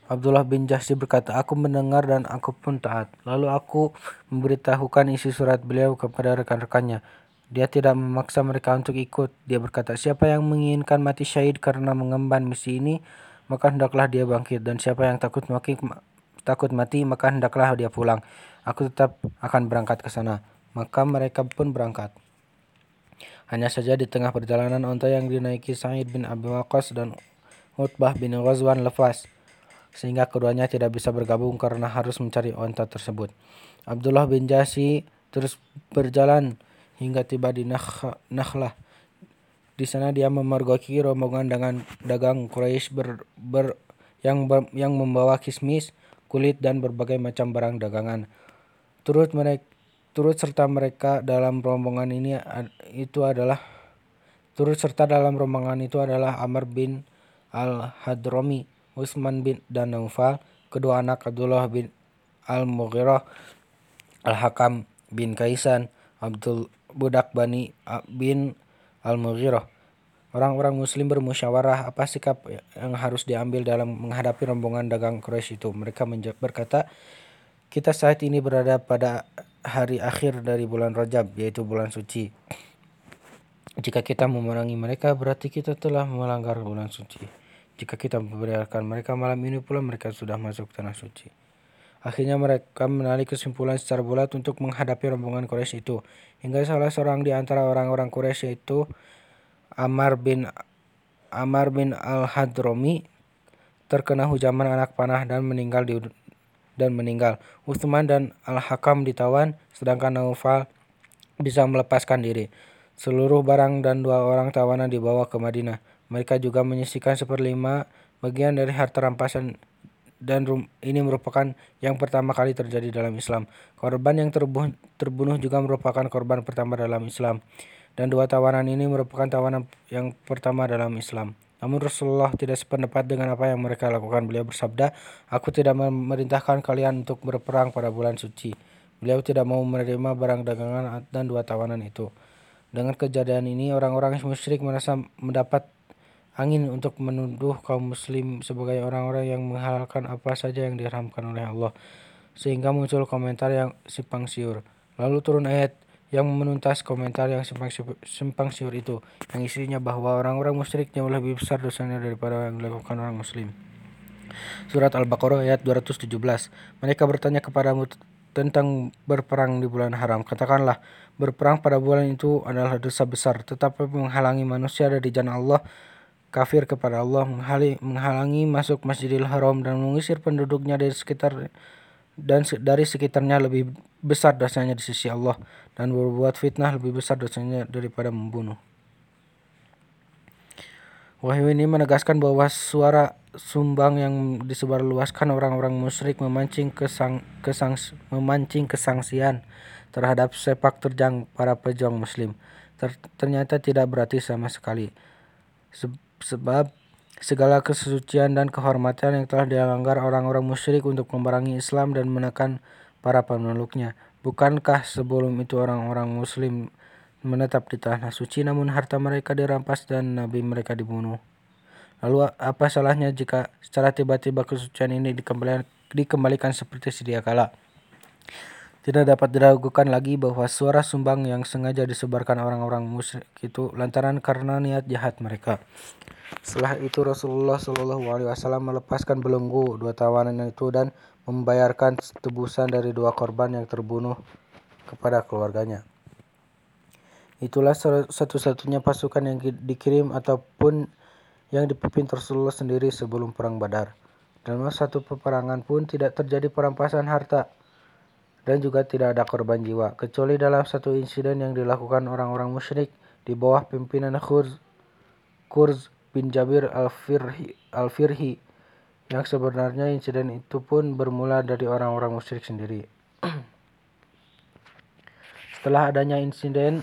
Abdullah bin Jahsi berkata, Aku mendengar dan aku pun taat. Lalu aku memberitahukan isi surat beliau kepada rekan-rekannya. Dia tidak memaksa mereka untuk ikut. Dia berkata, siapa yang menginginkan mati syahid karena mengemban misi ini, maka hendaklah dia bangkit. Dan siapa yang takut mati, takut mati maka hendaklah dia pulang. Aku tetap akan berangkat ke sana. Maka mereka pun berangkat. Hanya saja di tengah perjalanan onta yang dinaiki Sa'id bin Abi Waqqas dan Utbah bin Ghazwan lepas sehingga keduanya tidak bisa bergabung karena harus mencari onta tersebut. Abdullah bin Jasi terus berjalan hingga tiba di Nakhlah. Di sana dia memergoki rombongan dengan dagang Quraisy ber, ber, yang ber, yang membawa kismis, kulit dan berbagai macam barang dagangan. Turut mereka turut serta mereka dalam rombongan ini itu adalah turut serta dalam rombongan itu adalah Amr bin Al-Hadrami, Utsman bin dan kedua anak Abdullah bin Al-Mughirah, Al-Hakam bin Kaisan, Abdul budak Bani bin Al-Mughirah. Orang-orang muslim bermusyawarah apa sikap yang harus diambil dalam menghadapi rombongan dagang Quraisy itu. Mereka berkata, kita saat ini berada pada hari akhir dari bulan Rajab, yaitu bulan suci. Jika kita memerangi mereka, berarti kita telah melanggar bulan suci. Jika kita membiarkan mereka malam ini pula, mereka sudah masuk tanah suci. Akhirnya mereka menarik kesimpulan secara bulat untuk menghadapi rombongan Quraisy itu. Hingga salah seorang di antara orang-orang Quraisy itu Amar bin Amar bin Al-Hadromi terkena hujaman anak panah dan meninggal di dan meninggal. Utsman dan Al-Hakam ditawan, sedangkan Naufal bisa melepaskan diri. Seluruh barang dan dua orang tawanan dibawa ke Madinah. Mereka juga menyisikan seperlima bagian dari harta rampasan dan ini merupakan yang pertama kali terjadi dalam Islam. Korban yang terbunuh juga merupakan korban pertama dalam Islam. Dan dua tawanan ini merupakan tawanan yang pertama dalam Islam. Namun Rasulullah tidak sependapat dengan apa yang mereka lakukan. Beliau bersabda, Aku tidak memerintahkan kalian untuk berperang pada bulan suci. Beliau tidak mau menerima barang dagangan dan dua tawanan itu. Dengan kejadian ini, orang-orang musyrik merasa mendapat angin untuk menuduh kaum muslim sebagai orang-orang yang menghalalkan apa saja yang diharamkan oleh Allah. Sehingga muncul komentar yang simpang siur. Lalu turun ayat yang menuntas komentar yang simpang siur, itu, yang isinya bahwa orang-orang musyrik jauh lebih besar dosanya daripada yang dilakukan orang muslim. Surat Al-Baqarah ayat 217. Mereka bertanya kepadamu tentang berperang di bulan haram. Katakanlah, berperang pada bulan itu adalah dosa besar, tetapi menghalangi manusia dari jalan Allah kafir kepada Allah, menghalangi masuk Masjidil Haram dan mengusir penduduknya dari sekitar dan dari sekitarnya lebih besar dosanya di sisi Allah dan berbuat fitnah lebih besar dosanya daripada membunuh. Wahyu ini menegaskan bahwa suara sumbang yang disebarluaskan orang-orang musyrik memancing kesang, kesang, memancing kesangsian terhadap sepak terjang para pejuang muslim. Ter, ternyata tidak berarti sama sekali sebab segala kesucian dan kehormatan yang telah dilanggar orang-orang musyrik untuk memerangi Islam dan menekan para pemeluknya. Bukankah sebelum itu orang-orang muslim menetap di tanah suci namun harta mereka dirampas dan nabi mereka dibunuh? Lalu apa salahnya jika secara tiba-tiba kesucian ini dikembalikan, dikembalikan seperti sedia kala? Tidak dapat diragukan lagi bahwa suara sumbang yang sengaja disebarkan orang-orang musyrik itu lantaran karena niat jahat mereka. Setelah itu Rasulullah Shallallahu Alaihi Wasallam melepaskan belenggu dua tawanan itu dan membayarkan tebusan dari dua korban yang terbunuh kepada keluarganya. Itulah satu-satunya pasukan yang dikirim ataupun yang dipimpin Rasulullah sendiri sebelum perang Badar. Dalam satu peperangan pun tidak terjadi perampasan harta dan juga tidak ada korban jiwa, kecuali dalam satu insiden yang dilakukan orang-orang musyrik di bawah pimpinan Khurz, Kurz bin Jabir al-Firhi, al-Firhi yang sebenarnya insiden itu pun bermula dari orang-orang musyrik sendiri. [CLEARS THROAT] Setelah adanya insiden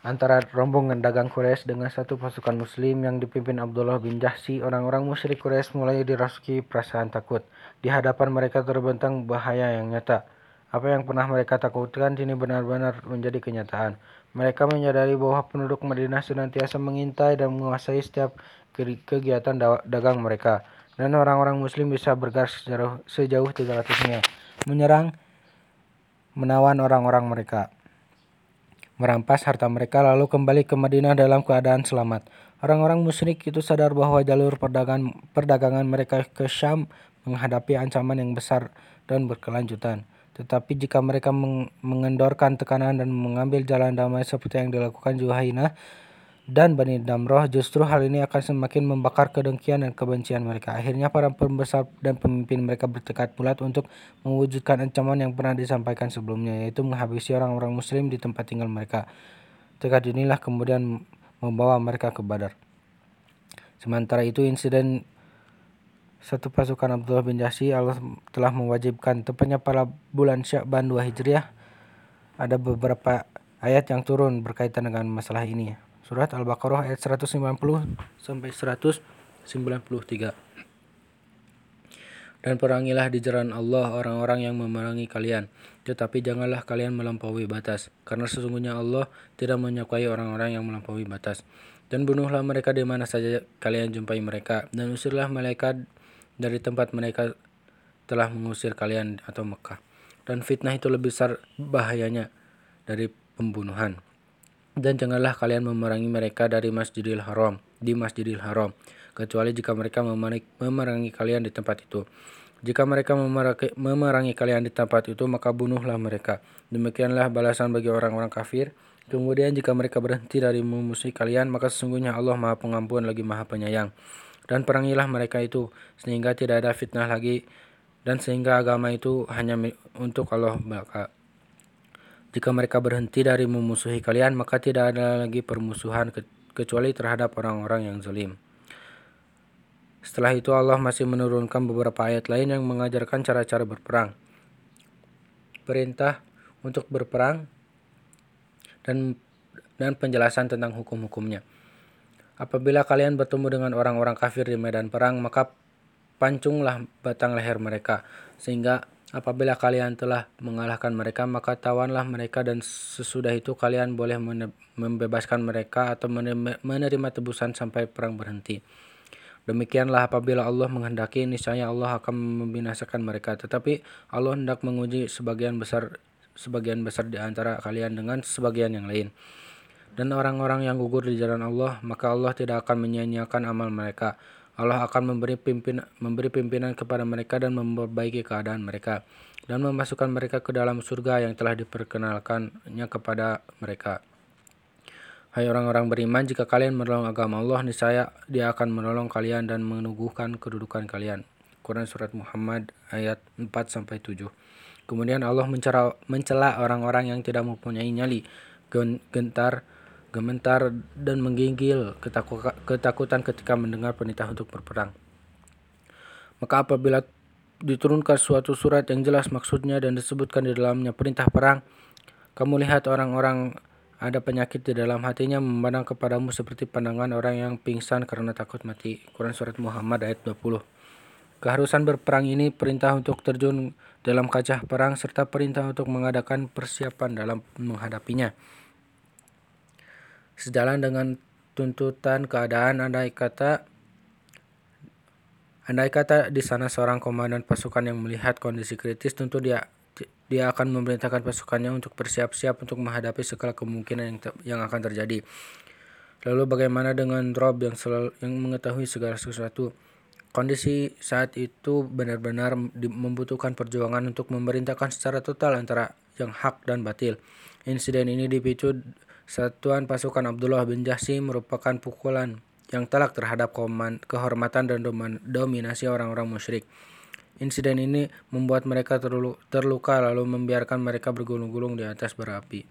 antara rombongan dagang Quraisy dengan satu pasukan muslim yang dipimpin Abdullah bin Jahsi, orang-orang musyrik Quraisy mulai dirasuki perasaan takut. Di hadapan mereka terbentang bahaya yang nyata. Apa yang pernah mereka takutkan kini benar-benar menjadi kenyataan. Mereka menyadari bahwa penduduk Madinah senantiasa mengintai dan menguasai setiap kegiatan dagang mereka. Dan orang-orang muslim bisa bergerak sejauh, sejauh 300 mil. Menyerang menawan orang-orang mereka, merampas harta mereka lalu kembali ke Madinah dalam keadaan selamat. Orang-orang musyrik itu sadar bahwa jalur perdagangan, perdagangan mereka ke Syam menghadapi ancaman yang besar dan berkelanjutan. Tetapi jika mereka mengendorkan tekanan dan mengambil jalan damai seperti yang dilakukan Juhainah dan Bani Damroh, justru hal ini akan semakin membakar kedengkian dan kebencian mereka. Akhirnya para pembesar dan pemimpin mereka bertekad bulat untuk mewujudkan ancaman yang pernah disampaikan sebelumnya, yaitu menghabisi orang-orang muslim di tempat tinggal mereka. Tekad inilah kemudian membawa mereka ke Badar. Sementara itu insiden satu pasukan Abdullah bin Jahsy Allah telah mewajibkan tepatnya pada bulan Sya'ban 2 Hijriah ada beberapa ayat yang turun berkaitan dengan masalah ini. Surat Al-Baqarah ayat 190 sampai 193. Dan perangilah di jalan Allah orang-orang yang memerangi kalian, tetapi janganlah kalian melampaui batas, karena sesungguhnya Allah tidak menyukai orang-orang yang melampaui batas. Dan bunuhlah mereka di mana saja kalian jumpai mereka, dan usirlah malaikat dari tempat mereka telah mengusir kalian atau Mekah. Dan fitnah itu lebih besar bahayanya dari pembunuhan. Dan janganlah kalian memerangi mereka dari Masjidil Haram, di Masjidil Haram, kecuali jika mereka memerangi kalian di tempat itu. Jika mereka memerangi kalian di tempat itu, maka bunuhlah mereka. Demikianlah balasan bagi orang-orang kafir Kemudian jika mereka berhenti dari memusuhi kalian, maka sesungguhnya Allah Maha Pengampun lagi Maha Penyayang. Dan perangilah mereka itu, sehingga tidak ada fitnah lagi, dan sehingga agama itu hanya untuk Allah Maka Jika mereka berhenti dari memusuhi kalian, maka tidak ada lagi permusuhan kecuali terhadap orang-orang yang zalim. Setelah itu Allah masih menurunkan beberapa ayat lain yang mengajarkan cara-cara berperang. Perintah untuk berperang dan dan penjelasan tentang hukum-hukumnya. Apabila kalian bertemu dengan orang-orang kafir di medan perang, maka pancunglah batang leher mereka, sehingga apabila kalian telah mengalahkan mereka, maka tawanlah mereka dan sesudah itu kalian boleh membebaskan mereka atau menerima tebusan sampai perang berhenti. Demikianlah apabila Allah menghendaki, niscaya Allah akan membinasakan mereka. Tetapi Allah hendak menguji sebagian besar sebagian besar di antara kalian dengan sebagian yang lain. Dan orang-orang yang gugur di jalan Allah, maka Allah tidak akan menyia-nyiakan amal mereka. Allah akan memberi pimpin, memberi pimpinan kepada mereka dan memperbaiki keadaan mereka dan memasukkan mereka ke dalam surga yang telah diperkenalkannya kepada mereka. Hai orang-orang beriman, jika kalian menolong agama Allah, niscaya Dia akan menolong kalian dan meneguhkan kedudukan kalian. Quran surat Muhammad ayat 4 sampai 7. Kemudian Allah mencela orang-orang yang tidak mempunyai nyali, gentar, gementar, dan menggigil ketakutan ketika mendengar perintah untuk berperang. Maka apabila diturunkan suatu surat yang jelas maksudnya dan disebutkan di dalamnya perintah perang, kamu lihat orang-orang ada penyakit di dalam hatinya memandang kepadamu seperti pandangan orang yang pingsan karena takut mati. Quran Surat Muhammad ayat 20 Keharusan berperang ini perintah untuk terjun dalam kancah perang serta perintah untuk mengadakan persiapan dalam menghadapinya. Sejalan dengan tuntutan keadaan andai kata andai kata di sana seorang komandan pasukan yang melihat kondisi kritis tentu dia dia akan memerintahkan pasukannya untuk bersiap-siap untuk menghadapi segala kemungkinan yang, yang akan terjadi. Lalu bagaimana dengan Rob yang selalu yang mengetahui segala sesuatu? Kondisi saat itu benar-benar membutuhkan perjuangan untuk memerintahkan secara total antara yang hak dan batil. Insiden ini dipicu satuan pasukan Abdullah bin Jahsi merupakan pukulan yang telak terhadap kehormatan dan dominasi orang-orang musyrik. Insiden ini membuat mereka terluka lalu membiarkan mereka bergulung-gulung di atas berapi.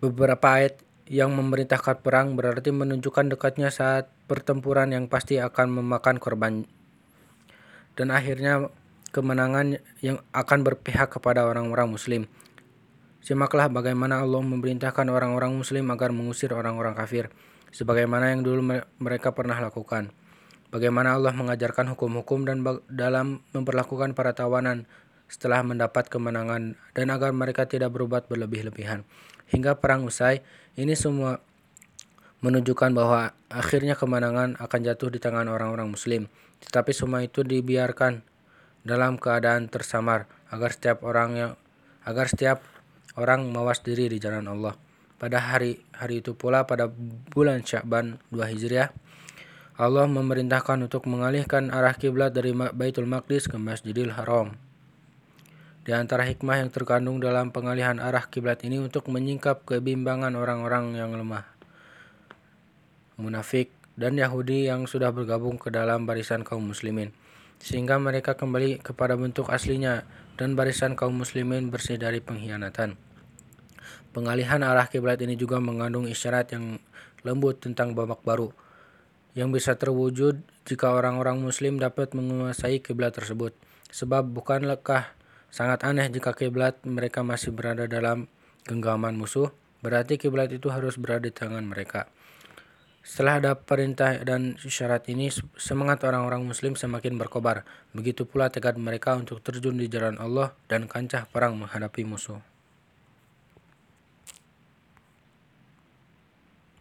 Beberapa ayat yang memerintahkan perang berarti menunjukkan dekatnya saat pertempuran yang pasti akan memakan korban dan akhirnya kemenangan yang akan berpihak kepada orang-orang muslim. Simaklah bagaimana Allah memerintahkan orang-orang muslim agar mengusir orang-orang kafir, sebagaimana yang dulu mereka pernah lakukan. Bagaimana Allah mengajarkan hukum-hukum dan dalam memperlakukan para tawanan setelah mendapat kemenangan dan agar mereka tidak berbuat berlebih-lebihan. Hingga perang usai, ini semua menunjukkan bahwa akhirnya kemenangan akan jatuh di tangan orang-orang muslim. Tetapi semua itu dibiarkan dalam keadaan tersamar agar setiap orang yang agar setiap orang mawas diri di jalan Allah. Pada hari hari itu pula pada bulan Sya'ban 2 Hijriah Allah memerintahkan untuk mengalihkan arah kiblat dari Baitul Maqdis ke Masjidil Haram. Di antara hikmah yang terkandung dalam pengalihan arah kiblat ini untuk menyingkap kebimbangan orang-orang yang lemah, munafik, dan Yahudi yang sudah bergabung ke dalam barisan kaum muslimin, sehingga mereka kembali kepada bentuk aslinya dan barisan kaum muslimin bersih dari pengkhianatan. Pengalihan arah kiblat ini juga mengandung isyarat yang lembut tentang babak baru, yang bisa terwujud jika orang-orang muslim dapat menguasai kiblat tersebut. Sebab bukanlahkah Sangat aneh jika kiblat mereka masih berada dalam genggaman musuh, berarti kiblat itu harus berada di tangan mereka. Setelah ada perintah dan syarat ini, semangat orang-orang muslim semakin berkobar. Begitu pula tekad mereka untuk terjun di jalan Allah dan kancah perang menghadapi musuh.